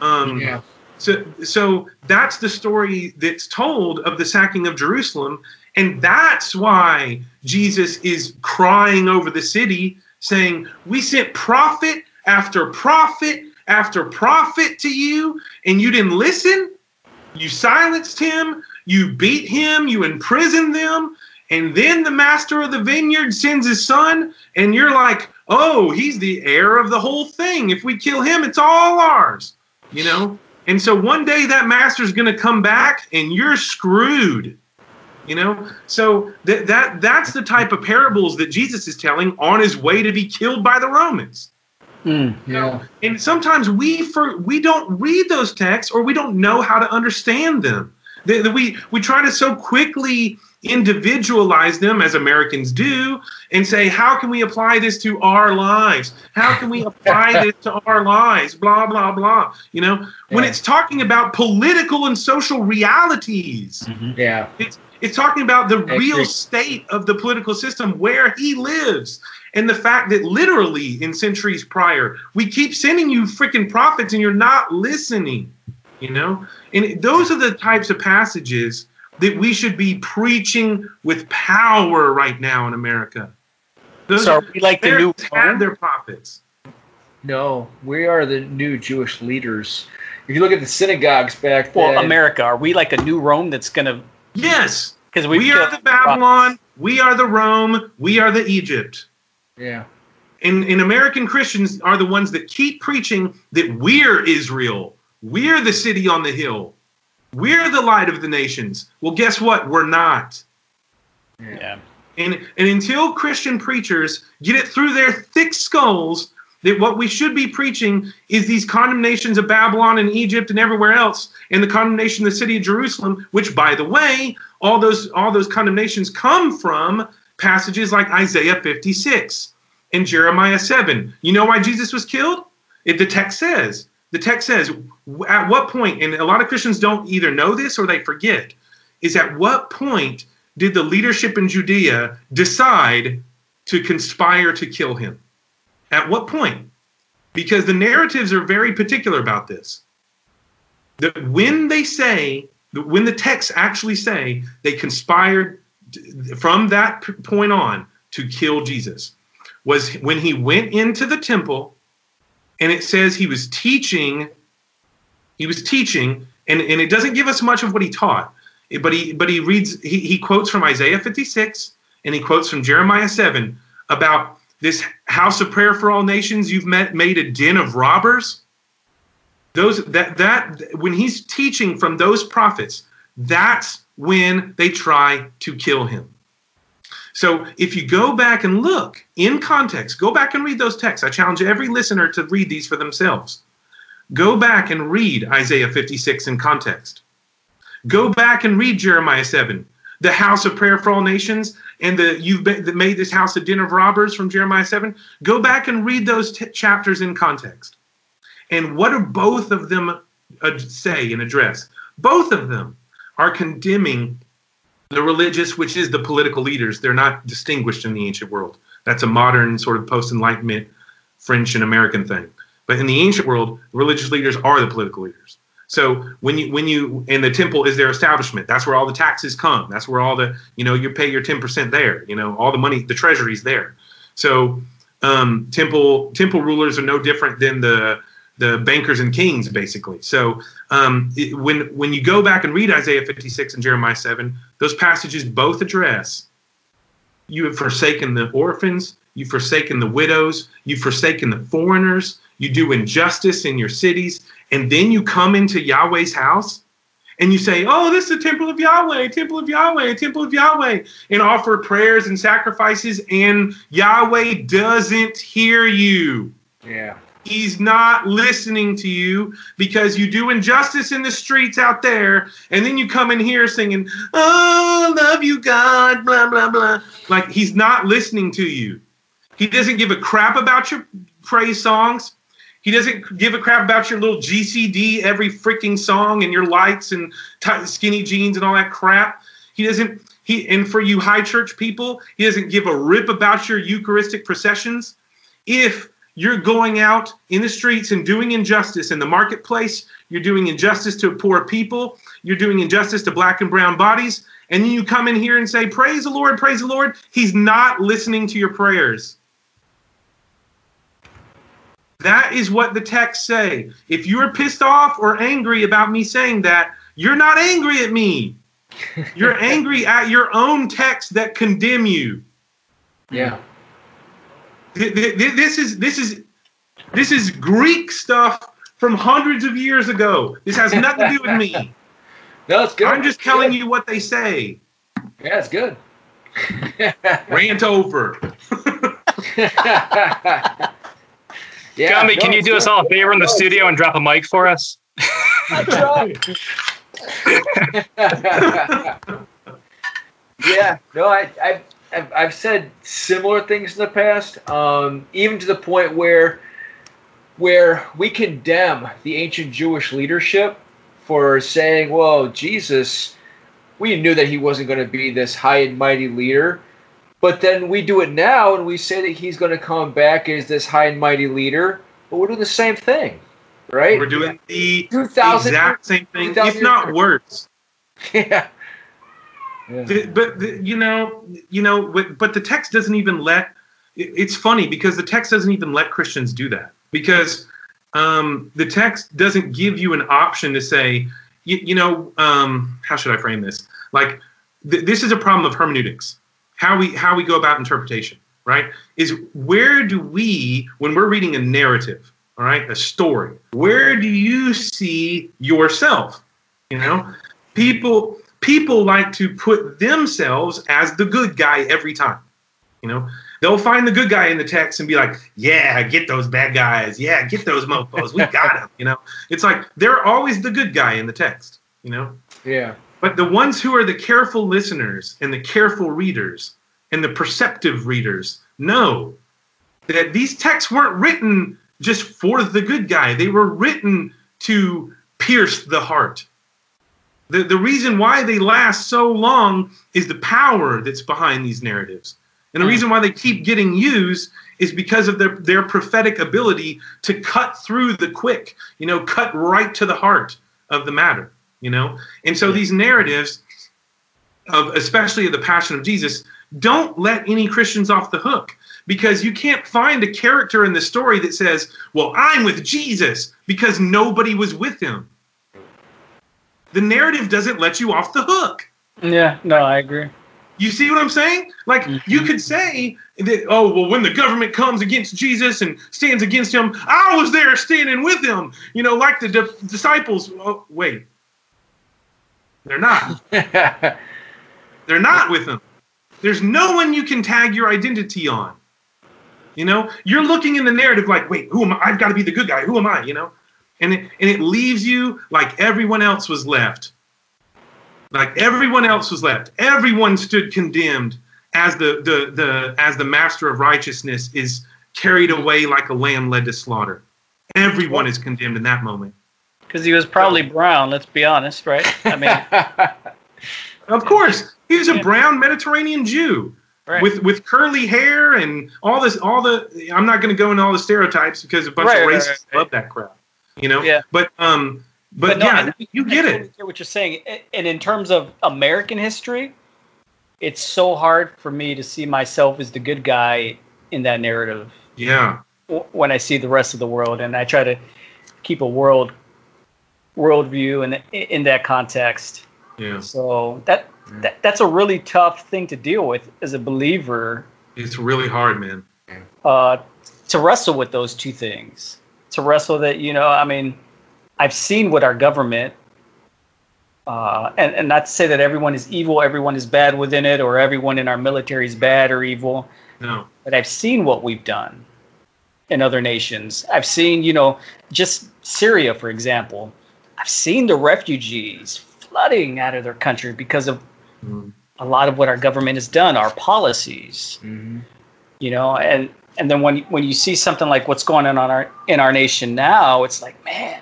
Um, Yeah. so, so that's the story that's told of the sacking of Jerusalem, and that's why Jesus is crying over the city, saying, "We sent prophet after prophet after prophet to you, and you didn't listen. You silenced him. you beat him, you imprison them, and then the master of the vineyard sends his son, and you're like, oh, he's the heir of the whole thing. If we kill him, it's all ours, you know? And so one day that master's going to come back and you're screwed. You know, so that that that's the type of parables that Jesus is telling on his way to be killed by the Romans. Mm. Yeah. And sometimes we for we don't read those texts or we don't know how to understand them. The, the- we we try to so quickly individualize them as Americans do and say how can we apply this to our lives? How can we apply this to our lives? Blah blah blah. You know, when it's talking about political and social realities. Yeah. It's it's talking about the real state of the political system where he lives. And the fact that literally in centuries prior, we keep sending you freaking prophets and you're not listening. You know? And those are the types of passages that we should be preaching with power right now in America. Those So are, are we like the they're- new had their prophets. No, we are the new Jewish leaders. If you look at the synagogues back then, Well, America, are we like a new Rome that's gonna? Yes. Because we, We are the Babylon. We are the Rome. We are the Egypt. Yeah, and, and American Christians are the ones that keep preaching that we're Israel, we're the city on the hill, we're the light of the nations. Well, guess what? We're not. Yeah. And and until Christian preachers get it through their thick skulls that what we should be preaching is these condemnations of Babylon and Egypt and everywhere else, and the condemnation of the city of Jerusalem, which by the way, all those all those condemnations come from passages like Isaiah 56 and Jeremiah 7. You know why Jesus was killed? It, the text says. The text says at what point, and a lot of Christians don't either know this or they forget, is at what point did the leadership in Judea decide to conspire to kill him? At what point? Because the narratives are very particular about this. That when they say, when the texts actually say they conspired from that point on to kill Jesus, was when he went into the temple and it says he was teaching, he was teaching, and, and it doesn't give us much of what he taught but he but he reads he, he quotes from Isaiah 56 and he quotes from Jeremiah 7 about this house of prayer for all nations you've met, made a den of robbers. Those that that when he's teaching from those prophets that's when they try to kill him so if you go back and look in context go back and read those texts i challenge every listener to read these for themselves go back and read isaiah 56 in context Go back and read Jeremiah 7, the house of prayer for all nations, and the you've been, that made this house a den of robbers from Jeremiah 7. Go back and read those t- chapters in context. And what do both of them uh, say and address? Both of them are condemning the religious, which is the political leaders. They're not distinguished in the ancient world. That's a modern sort of post Enlightenment French and American thing. But in the ancient world, religious leaders are the political leaders. So when you when you and the temple is their establishment, that's where all the taxes come. That's where all the you know you pay your ten percent there. You know all the money, the treasury's there. So um, temple temple rulers are no different than the the bankers and kings basically. So um, it, when when you go back and read Isaiah 56 and Jeremiah 7, those passages both address you have forsaken the orphans, you've forsaken the widows, you've forsaken the foreigners, you do injustice in your cities, and then you come into Yahweh's house and you say, Oh, this is the temple of Yahweh, temple of Yahweh, temple of Yahweh, and offer prayers and sacrifices, and Yahweh doesn't hear you. yeah, He's not listening to you because you do injustice in the streets out there, and then you come in here singing, Oh, love you, God, blah, blah, blah. Like he's not listening to you. He doesn't give a crap about your praise songs. He doesn't give a crap about your little GCD every freaking song and your lights and tight, skinny jeans and all that crap. He doesn't. He and for you high church people, he doesn't give a rip about your Eucharistic processions. If you're going out in the streets and doing injustice in the marketplace, you're doing injustice to poor people, you're doing injustice to black and brown bodies, and then you come in here and say, Praise the Lord, praise the Lord. He's not listening to your prayers. That is what the texts say. If you are pissed off or angry about me saying that, you're not angry at me. You're angry at your own texts that condemn you. Yeah. Th- th- th- This is this is this is Greek stuff from hundreds of years ago. This has nothing to do with me. No, it's good. I'm just telling you what they say. Yeah, it's good. Rant over. yeah. Gumby, can you it's do us all a favor in the studio and drop a mic for us? yeah, no, I, I've, I've, I've said similar things in the past, um, even to the point where, where we condemn the ancient Jewish leadership for saying, "Well, Jesus, we knew that he wasn't going to be this high and mighty leader." But then we do it now, and we say that he's going to come back as this high and mighty leader. But we're doing the same thing, right? We're doing the exact same thing, if not worse. yeah. But you know, you know, but, but the text doesn't even let. It's funny because the text doesn't even let Christians do that because um, the text doesn't give you an option to say, you, you know, um, how should I frame this? Like, th- this is a problem of hermeneutics. How we how we go about interpretation, right? Is where do we when we're reading a narrative, all right, a story, where do you see yourself? You know, people people like to put themselves as the good guy every time. You know, they'll find the good guy in the text and be like, "Yeah, get those bad guys. Yeah, get those mofos. We got them." You know, it's like they're always the good guy in the text. You know, Yeah. but the ones who are the careful listeners and the careful readers and the perceptive readers know that these texts weren't written just for the good guy. They were written to pierce the heart. The, the reason why they last so long is the power that's behind these narratives. And the Mm. reason why they keep getting used is because of their, their prophetic ability to cut through the quick, you know, cut right to the heart of the matter, you know? And so these narratives of especially of the passion of Jesus don't let any Christians off the hook because you can't find a character in the story that says, "Well, I'm with Jesus" because nobody was with him. The narrative doesn't let you off the hook. Yeah, no, I agree. You see what I'm saying? Like mm-hmm. you could say that, oh well, when the government comes against Jesus and stands against him, I was there standing with him. You know, like the di- disciples. Oh, wait, they're not. They're not with him. There's no one you can tag your identity on. You know, you're looking in the narrative like, wait, who am I? I've got to be the good guy. Who am I? You know, and it, and it leaves you like everyone else was left. Like everyone else was left. Everyone stood condemned as the the the as the master of righteousness is carried away like a lamb led to slaughter. Everyone is condemned in that moment. Because he was probably brown. Let's be honest, right? I mean, Of course, he was a brown Mediterranean Jew. right. with with curly hair and all this all the i'm not going to go into all the stereotypes because a bunch Right, of right, racists right, right. love that crap you know Yeah. but um but, But no, yeah I- you get I it totally get what you're saying. And in terms of American history, it's so hard for me to see myself as the good guy in that narrative yeah when I see the rest of the world, and I try to keep a world worldview in in that context. yeah So that, that that's a really tough thing to deal with as a believer it's really hard man uh, to wrestle with those two things. To wrestle that, you know, I mean, I've seen what our government, uh, and, and not to say that everyone is evil, everyone is bad within it, or everyone in our military is bad or evil, no but I've seen what we've done in other nations. I've seen, you know, just Syria, for example. I've seen the refugees flooding out of their country because of Mm. a lot of what our government has done, our policies Mhm. you know and and then when when you see something like what's going on in our in our nation now it's like man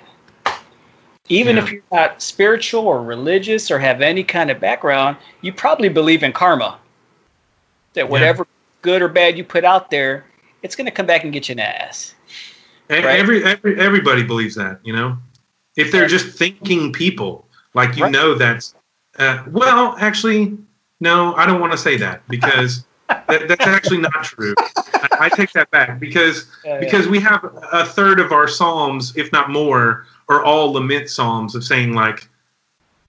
even Yeah. if you're not spiritual or religious or have any kind of background you probably believe in karma that whatever good or bad you put out there it's going to come back and get you an ass Right. every, every everybody believes that you know if they're just thinking people like you Right. know that's uh, well actually no i don't want to say that because that, that's actually not true I, I take that back because Yeah, yeah. because we have a third of our psalms if not more are all lament psalms of saying like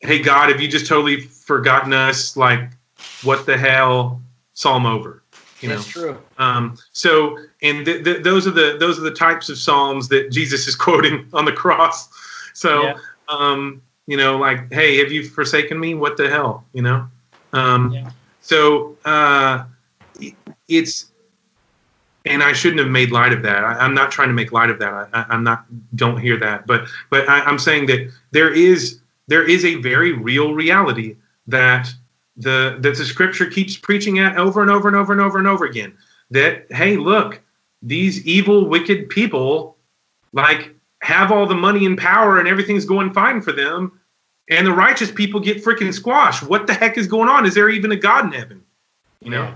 hey God, have you just totally forgotten us? Like, what the hell? Psalm over. You know. That's true. Um, so, and th- th- those are the those are the types of psalms that Jesus is quoting on the cross. So, Yeah. um, you know, like, hey, have you forsaken me? What the hell? You know. Um. So uh, it's, and I shouldn't have made light of that. I, I'm not trying to make light of that. I, I'm not. Don't hear that. But but I, I'm saying that there is there is a very real reality that the that the scripture keeps preaching at over and over and over and over and over again. That hey, look, these evil, wicked people, like have all the money and power and everything's going fine for them, and the righteous people get freaking squashed. What the heck is going on? Is there even a God in heaven? You know, Yeah.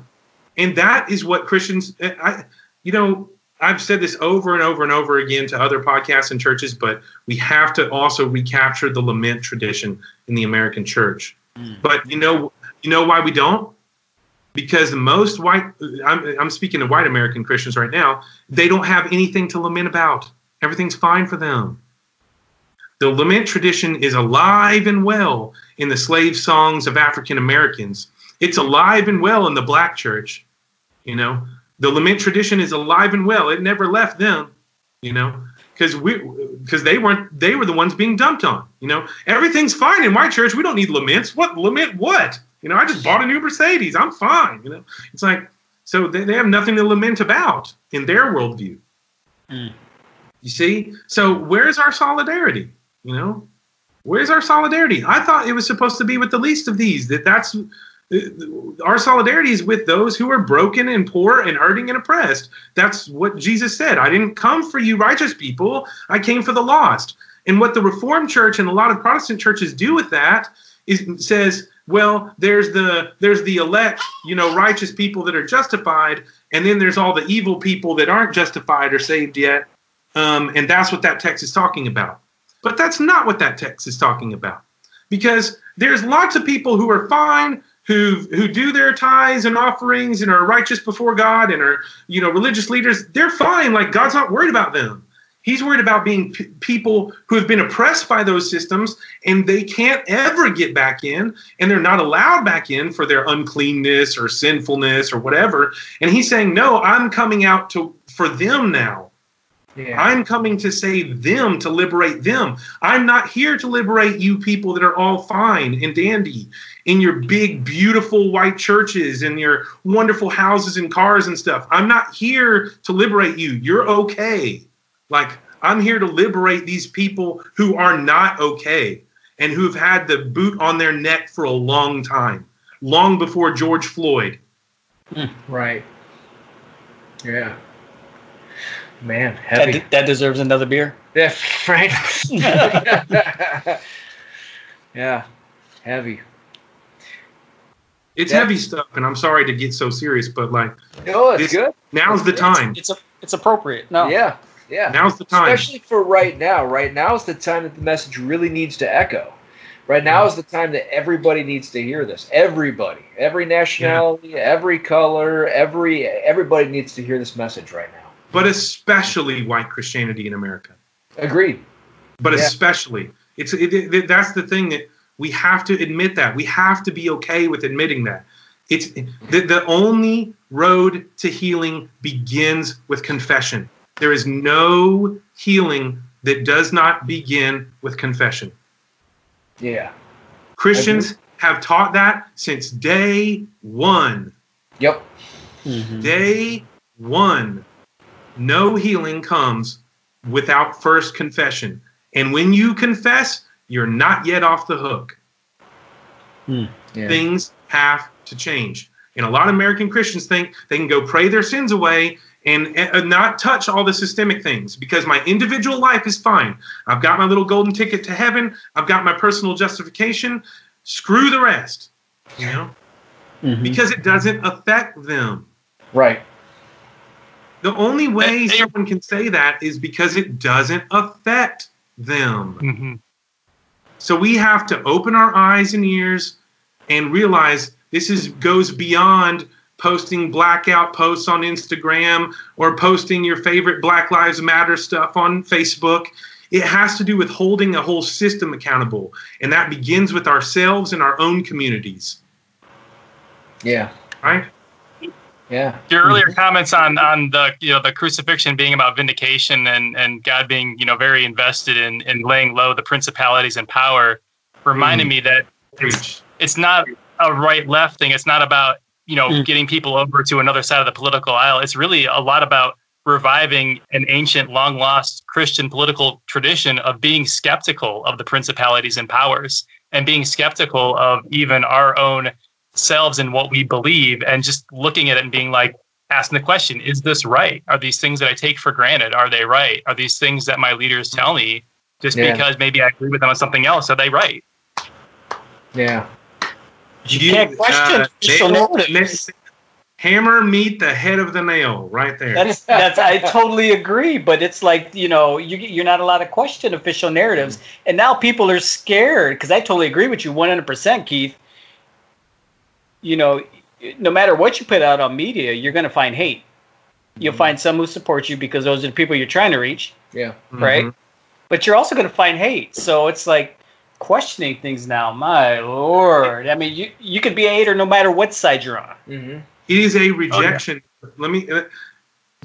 And that is what Christians. I, you know, I've said this over and over and over again to other podcasts and churches, but we have to also recapture the lament tradition in the American church. Hmm. But you know, you know why we don't? Because most white, I'm, I'm speaking to white American Christians right now, they don't have anything to lament about. Everything's fine for them. The lament tradition is alive and well in the slave songs of African Americans. It's alive and well in the black church. You know, the lament tradition is alive and well. It never left them. You know, because we because they weren't they were the ones being dumped on. You know, everything's fine in my church. We don't need laments. What lament? What? You know, I just bought a new Mercedes. I'm fine. You know, it's like so they, they have nothing to lament about in their worldview. Mm. You see, so where's our solidarity? You know, where's our solidarity? I thought it was supposed to be with the least of these. That that's our solidarity is with those who are broken and poor and hurting and oppressed. That's what Jesus said. I didn't come for you righteous people. I came for the lost. And what the Reformed Church and a lot of Protestant churches do with that is says, well, there's the there's the elect, you know, righteous people that are justified, and then there's all the evil people that aren't justified or saved yet. Um, and that's what that text is talking about. But that's not what that text is talking about. Because there's lots of people who are fine, who who do their tithes and offerings and are righteous before God and are, you know, religious leaders. They're fine. Like God's not worried about them. He's worried about being p- people who have been oppressed by those systems and they can't ever get back in and they're not allowed back in for their uncleanness or sinfulness or whatever. And he's saying, "No, I'm coming out to for them now." Yeah. I'm coming to save them, to liberate them. I'm not here to liberate you people that are all fine and dandy in your big, beautiful white churches and your wonderful houses and cars and stuff. I'm not here to liberate you. You're okay. Like, I'm here to liberate these people who are not okay and who've had the boot on their neck for a long time, long before George Floyd. Hmm, right. Yeah. Man, That, heavy. de- that deserves another beer. Yeah, right. yeah, heavy. It's Yeah. heavy stuff, and I'm sorry to get so serious, but like, No, it's This- good. now's the time. It's a, it's appropriate. No. Yeah, yeah. Now's the time. Especially for right now. Right now is the time that the message really needs to echo. Right now is the time that everybody needs to hear this. Everybody, every nationality, every color, every everybody needs to hear this message right now. But especially white Christianity in America. Agreed. But Yeah. especially, it's it, it, that's the thing that we have to admit that we have to be okay with admitting that it's the, the only road to healing begins with confession. There is no healing that does not begin with confession. Yeah. Christians have taught that since day one. Yep. Mhm. Day one, no healing comes without first confession. And when you confess, you're not yet off the hook. Yeah. Things have to change. And a lot of American Christians think they can go pray their sins away and, not touch all the systemic things because my individual life is fine. I've got my little golden ticket to heaven. I've got my personal justification. Screw the rest, you know, Mhm. because it doesn't affect them. Right. The only way Hey, hey. someone can say that is because it doesn't affect them. Mm-hmm. So we have to open our eyes and ears and realize this is goes beyond posting blackout posts on Instagram or posting your favorite Black Lives Matter stuff on Facebook. It has to do with holding a whole system accountable, and that begins with ourselves and our own communities. Yeah. Right. Yeah. Your earlier comments on on the you know the crucifixion being about vindication and and God being you know very invested in in laying low the principalities and power reminded Mm. me that it's it's not a right left thing. It's not about you know Mm. getting people over to another side of the political aisle. It's really a lot about reviving an ancient, long lost Christian political tradition of being skeptical of the principalities and powers and being skeptical of even our own selves and what we believe and just looking at it and being like asking the question is this right are these things that i take for granted are they right are these things that my leaders tell me just Yeah. because maybe i agree with them on something else are they right Yeah. You can't uh, question official nail- narratives. nail- hammer meet the head of the nail right there. That's that's I totally agree, but it's like you know you you're not allowed to question official narratives, and now people are scared because I totally agree with you 100, percent Keith. You know, no matter what you put out on media, you're going to find hate. You'll find some who support you because those are the people you're trying to reach, Yeah. right? Mhm. But you're also going to find hate. So it's like questioning things now. My lord, I mean, you you could be a hater no matter what side you're on. Mm-hmm. It is a rejection. Let me. Uh,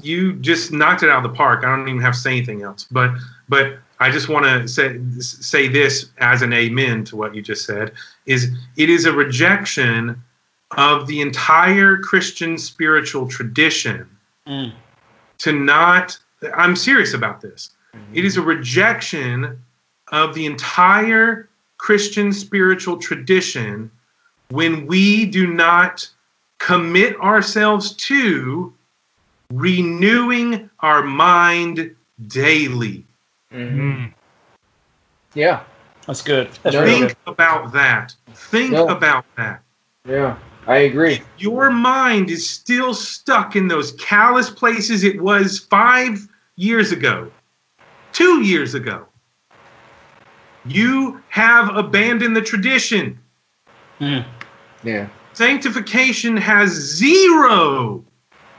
you just knocked it out of the park. I don't even have to say anything else. But but I just want to say say this as an amen to what you just said. Is it is a rejection of the entire Christian spiritual tradition Mm. to not. I'm serious about this. It is a rejection of the entire Christian spiritual tradition when we do not commit ourselves to renewing our mind daily. Mm-hmm. Yeah. That's good. That's No, really Think good. about that. Think No. about that. Yeah. I agree. Your mind is still stuck in those callous places it was five years ago, two years ago. You have abandoned the tradition. Mm. Yeah. Sanctification has zero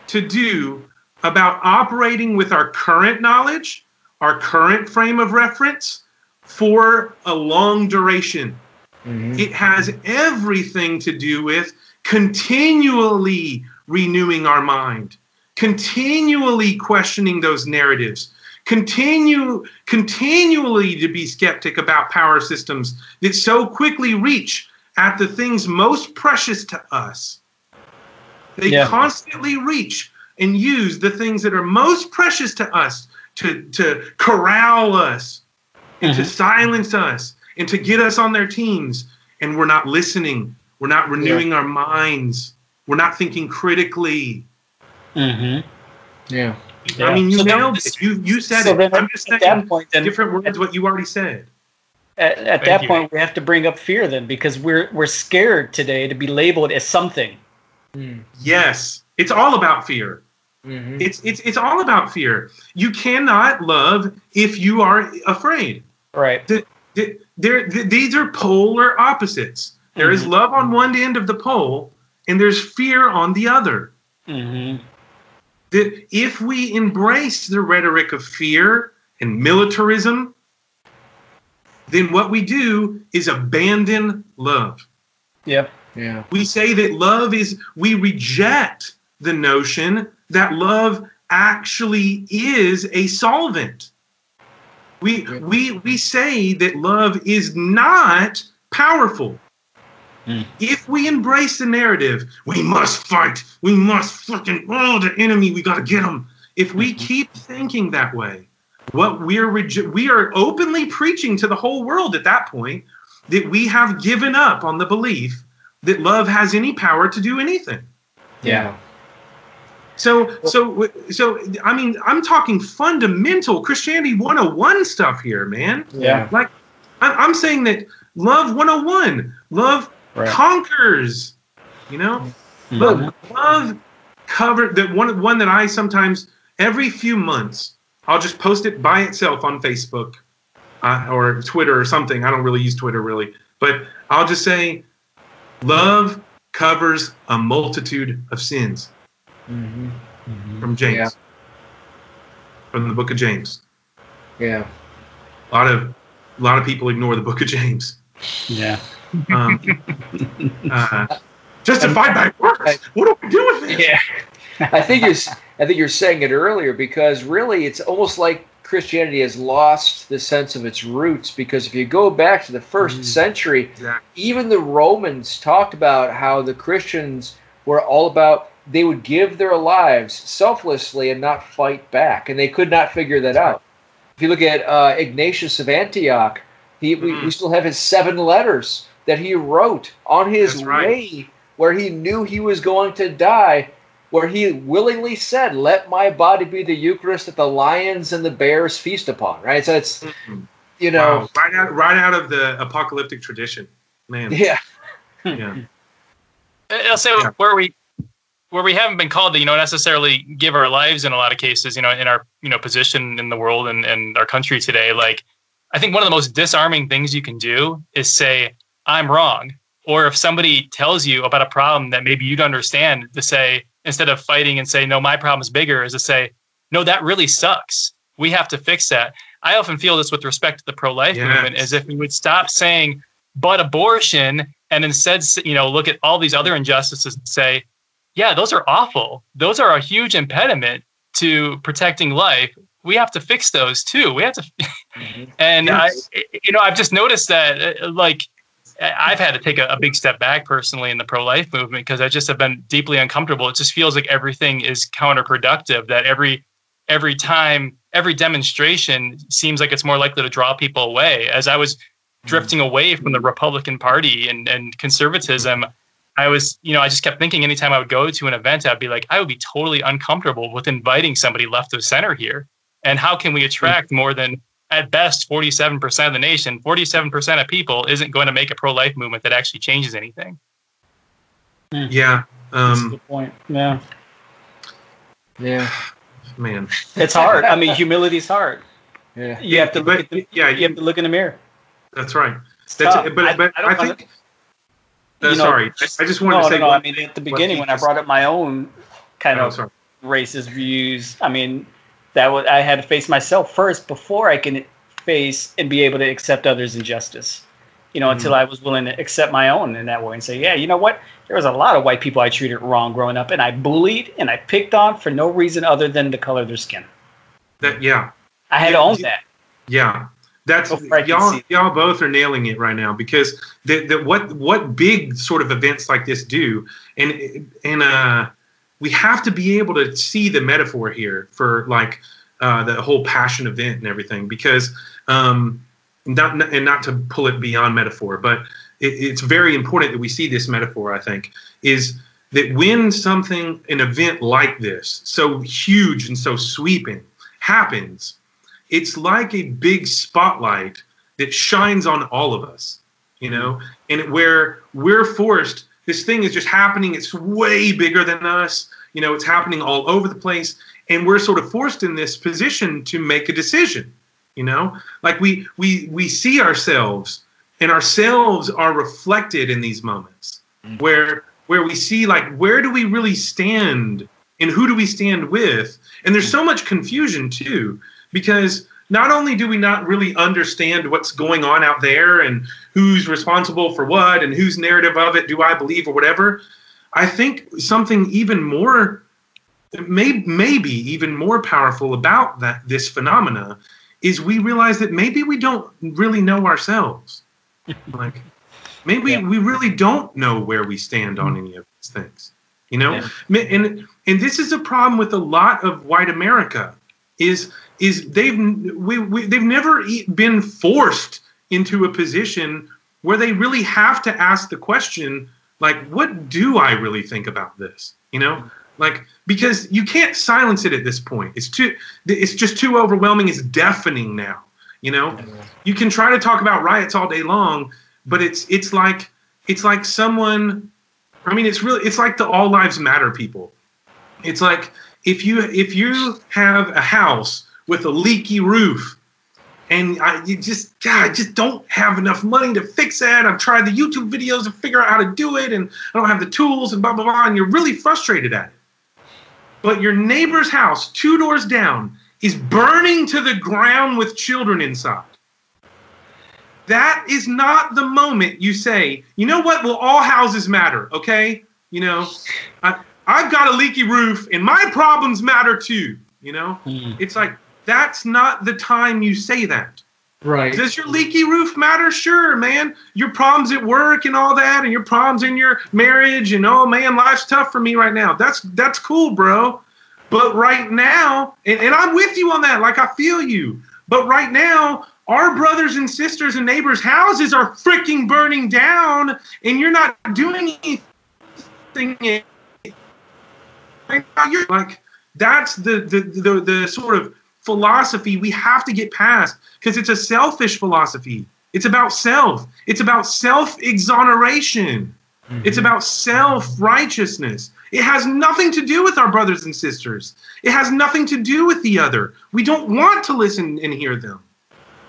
to do about operating with our current knowledge, our current frame of reference for a long duration. Mm-hmm. It has everything to do with continually renewing our mind, continually questioning those narratives, continue continually to be skeptic about power systems that so quickly reach at the things most precious to us. They Yeah. constantly reach and use the things that are most precious to us to, to corral us and to Mhm. silence us and to get us on their teams. And we're not listening. We're not renewing our minds. We're not thinking critically. Mm-hmm. Yeah. I mean, you So then- nailed it. You you said so it. then I'm just at saying that point, then different words what you already said. at, at that you. point we have to bring up fear then because we're we're scared today to be labeled as something. Mm-hmm. Yes, it's all about fear. Mm-hmm. It's it's it's all about fear. You cannot love if you are afraid. Right. Th- There, th- these are polar opposites. There is Mhm. love on one end of the pole, and there's fear on the other. Mm-hmm. That if we embrace the rhetoric of fear and militarism, then what we do is abandon love. Yeah. Yeah. We say that love is, we reject the notion that love actually is a solvent. We, we, we say that love is not powerful. Hmm. If we embrace the narrative, we must fight, we must fucking, oh, the enemy, we got to get them. If we keep thinking that way, what we're reje- we are openly preaching to the whole world at that point that we have given up on the belief that love has any power to do anything. Yeah. So, so, so, I mean, I'm talking fundamental Christianity 101 stuff here, man. Yeah. Like, I'm, I'm saying that love 101, love Right. conquers, you know? Mhm. Look, love covered that one one that I sometimes every few months I'll just post it by itself on Facebook uh, or Twitter or something. I don't really use Twitter really, but I'll just say, love covers a multitude of sins Mm-hmm. from James, Yeah. from the book of James. Yeah. a lot of a lot of people ignore the Book of James. Yeah. Um, uh, justified by works. What do we do with this? Yeah. I think you're I think you're saying it earlier because really it's almost like Christianity has lost the sense of its roots because if you go back to the 1st Mhm. century, Exactly. even the Romans talked about how the Christians were all about they would give their lives selflessly and not fight back, and they could not figure that out. If you look at uh, Ignatius of Antioch, he, we, we Mhm. still have his seven letters that he wrote on his That's right. way where he knew he was going to die, where he willingly said, "Let my body be the Eucharist that the lions and the bears feast upon." Right, so it's Mhm. you know, Wow. right out right out of the apocalyptic tradition, man. yeah, yeah. I'll say Yeah. where we where we haven't been called to, you know, necessarily give our lives in a lot of cases, you know, in our, you know, position in the world and, and our country today. Like, I think one of the most disarming things you can do is say, I'm wrong. Or if somebody tells you about a problem that maybe you'd understand, to say, instead of fighting and say, no, my problem's bigger, is to say, no, that really sucks. We have to fix that. I often feel this with respect to the pro life Yes. movement, as if we would stop saying, but abortion, and instead, you know, look at all these other injustices and say, yeah, those are awful. Those are a huge impediment to protecting life. We have to fix those too. We have to, and Yes. I, you know, I've just noticed that, uh, like, I've had to take a, a big step back personally in the pro-life movement because I just have been deeply uncomfortable. It just feels like everything is counterproductive. That every every time, every demonstration seems like it's more likely to draw people away. As I was mm-hmm. drifting away from the Republican Party and, and conservatism, I was, you know, I just kept thinking anytime I would go to an event, I'd be like, I would be totally uncomfortable with inviting somebody left of center here. And how can we mm-hmm. attract more than, at best, 47% of the nation? 47% of people isn't going to make a pro life movement that actually changes anything. Yeah. That's a Um, good point. Yeah. yeah, man. It's hard. I mean, humility's hard. yeah. You have to look But, the, yeah, you have to look in the mirror. that's right. It's That's tough. it. But, but I, don't wanna- think. Uh, you know, sorry, I, I just wanted no, to say. no, no. one I mean, at the beginning when I brought up my own kind Oh, of sorry. racist views, I mean, that was I had to face myself first before I can face and be able to accept others' injustice. You know, until I was willing to accept my own in that way and say, yeah, you know what? There was a lot of white people I treated wrong growing up, and I bullied and I picked on for no reason other than the color of their skin. That, yeah. I had Yeah, to own that. Yeah, that's y'all. Y'all both are nailing it right now because the, the what what big sort of events like this do, and and uh, we have to be able to see the metaphor here for like uh, the whole passion event and everything because um, not and not to pull it beyond metaphor, but it, it's very important that we see this metaphor. I think is that when something an event like this so huge and so sweeping happens it's like a big spotlight that shines on all of us, you know, and where we're forced, this thing is just happening. It's way bigger than us, you know, it's happening all over the place. And we're sort of forced in this position to make a decision, you know, like we, we, we see ourselves and ourselves are reflected in these moments mm-hmm. where, where we see like, where do we really stand and who do we stand with? And there's so much confusion too because not only do we not really understand what's going on out there and who's responsible for what and whose narrative of it do I believe or whatever, I think something even more, may, maybe even more powerful about that this phenomena is we realize that maybe we don't really know ourselves. like maybe Yeah. we really don't know where we stand on any of these things. You know, Ma- and and this is a problem with a lot of white America is is they've we, we they've never been forced into a position where they really have to ask the question like what do I really think about this? You know like because you can't silence it at this point. It's too it's just too overwhelming. It's deafening now you know? You can try to talk about riots all day long but it's it's like it's like someone I mean it's really it's like the all lives matter people. It's like if you if you have a house with a leaky roof and I, you just God, I just don't have enough money to fix that. I've tried the YouTube videos to figure out how to do it, and I don't have the tools, and blah blah blah. And you're really frustrated at it. But your neighbor's house, two doors down, is burning to the ground with children inside. that is not the moment you say, you know what? Well, all houses matter, okay? You know, I, I've got a leaky roof and my problems matter too. You know, Mm. it's like that's not the time you say that. Right. Does your leaky roof matter? Sure, man. Your problems at work and all that, and your problems in your marriage, and oh man, life's tough for me right now. That's that's cool, bro. But right now, and, and I'm with you on that. Like I feel you. But right now, our brothers and sisters and neighbors' houses are freaking burning down, and you're not doing anything. Right now, You're like that's the the the, the sort of philosophy we have to get past because it's a selfish philosophy. It's about self. It's about self exoneration. It's about self righteousness. It has nothing to do with our brothers and sisters. It has nothing to do with the other. We don't want to listen and hear them.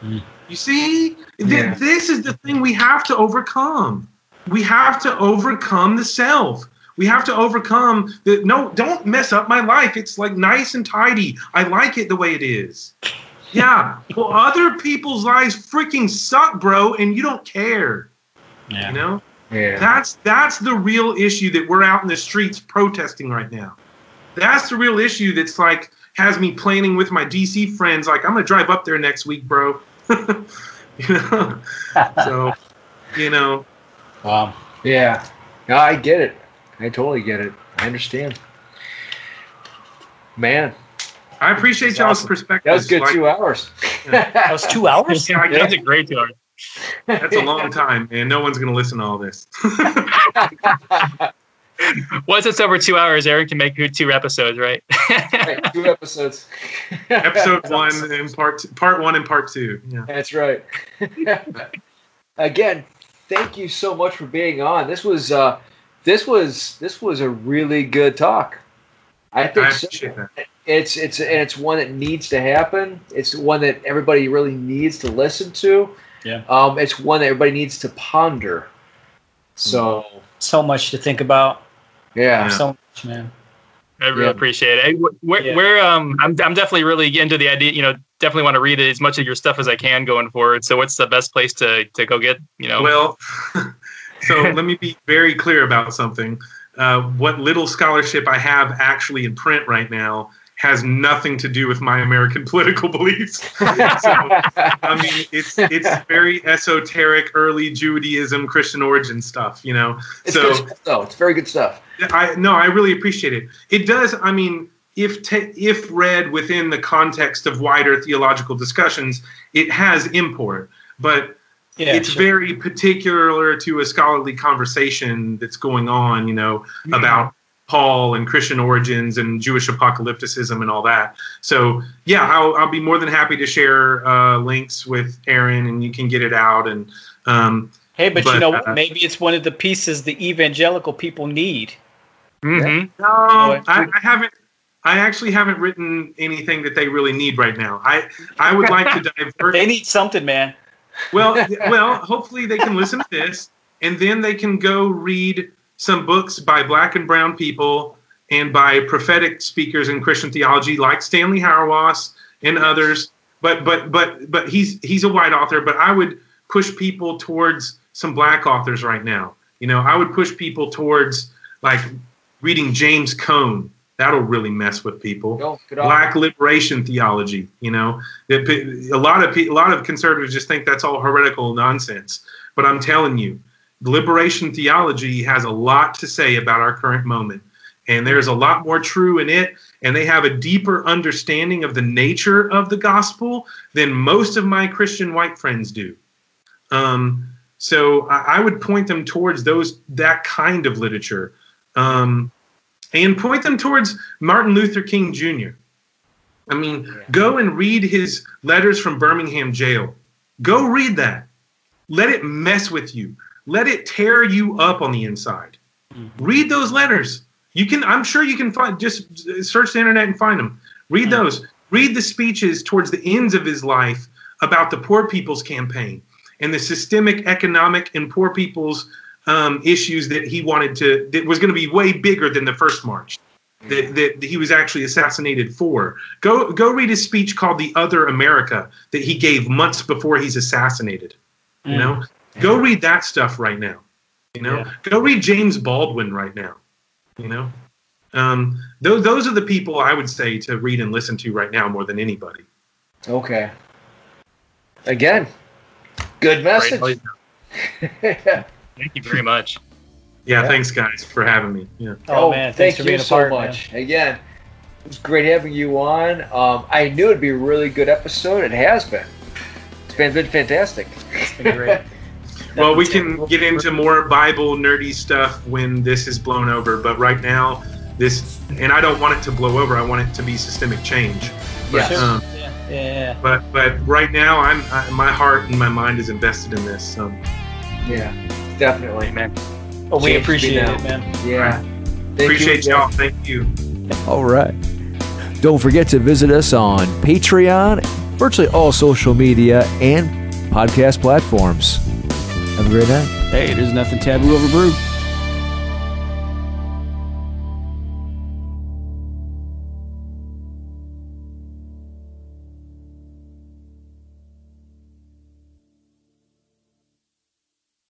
Mm. You see, Th- this is the thing we have to overcome. We have to overcome the self. We have to overcome the no, don't mess up my life. It's like nice and tidy. I like it the way it is. Yeah. Well, other people's lives freaking suck, bro, and you don't care. Yeah. You know? Yeah. That's that's the real issue that we're out in the streets protesting right now. That's the real issue that's like has me planning with my DC friends like I'm gonna drive up there next week, bro. you know? So, you know, Wow. Yeah. No, I get it. I totally get it. I understand. Man, I appreciate y'all's awesome. perspective. that was good Like, two hours. That was two hours. Yeah, I That's a great tour. that's a long time, man. No one's gonna listen to all this. Once it's over two hours, Aaron can make two episodes, right? Right, two episodes. Episode one and part two, part one and part two. Yeah. That's right. Again, thank you so much for being on. This was uh, this was this was a really good talk. I think I so. it's it's and it's one that needs to happen. It's one that everybody really needs to listen to. Yeah. Um, it's one that everybody needs to ponder. So So much to think about. yeah, So much, man. I really Yeah. appreciate it. Hey, Where, Yeah. where, um, I'm, I'm definitely really into the idea. You know, definitely want to read as much of your stuff as I can going forward. So, what's the best place to to go get? You know, Well, so let me be very clear about something. Uh, what little scholarship I have actually in print right now has nothing to do with my American political beliefs. so, I mean, it's it's very esoteric, early Judaism, Christian origin stuff. You know, it's so good stuff. Though. It's very good stuff. I no, I really appreciate it. It does. I mean, if te- if read within the context of wider theological discussions, it has import, but Yeah. it's sure. very particular to a scholarly conversation that's going on, you know, about Paul and Christian origins and Jewish apocalypticism and all that. So yeah, I'll, I'll be more than happy to share uh, links with Aaron, and you can get it out. And um, Hey, but, you know uh, Maybe it's one of the pieces the evangelical people need. Mm-hmm. no. I, I haven't. I actually haven't written anything that they really need right now. I I would like to divert. They need something, man. Well, well, hopefully they can listen to this, and then they can go read some books by Black and Brown people and by prophetic speakers in Christian theology, like Stanley Hauerwas and others. But but but but he's he's a white author. But I would push people towards some black authors right now. You know, I would push people towards like reading James Cone. That'll really mess with people black liberation theology. You know, That a lot of a lot of conservatives just think that's all heretical nonsense. But I'm telling you, liberation theology has a lot to say about our current moment, and there's a lot more true in it. And they have a deeper understanding of the nature of the gospel than most of my Christian white friends do. Um, so I, I would point them towards those that kind of literature. Um, and point them towards Martin Luther King Jr. I mean, Yeah. go and read his letters from Birmingham jail. Go read that. Let it mess with you. Let it tear you up on the inside. Mhm. Read those letters. You can, I'm sure you can find, just search the internet and find them. Read Mhm. those. Read the speeches towards the ends of his life about the Poor People's Campaign and the systemic economic and poor people's um, issues that he wanted to, that was going to be way bigger than the first march that, that he was actually assassinated for. Go go read his speech called "The Other America" that he gave months before he's assassinated. You know, go read that stuff right now. You know, Yeah. go read James Baldwin right now. You know, um, those those are the people I would say to read and listen to right now more than anybody. Okay. Again, good message. Right. Thank you very much. Yeah, Yeah. thanks guys for having me. Yeah. Oh, man, thanks thank for you being a so part, man. much. Again, it was great having you on. Um, I knew it'd be a really good episode. It has been. It's been, been fantastic. It's been great. Well, we can get into more Bible nerdy stuff when this is blown over, but right now, this, and I don't want it to blow over. I want it to be systemic change. Yes. Sure. Um, Yeah, yeah. but but right now, I'm I, my heart and my mind is invested in this. So Yeah, definitely. man. Well, we Change appreciate me it, man. Yeah. Thank appreciate you. y'all. Thank you. All right. Don't forget to visit us on Patreon, virtually all social media, and podcast platforms. Have a great night. Hey, there's nothing taboo over brew.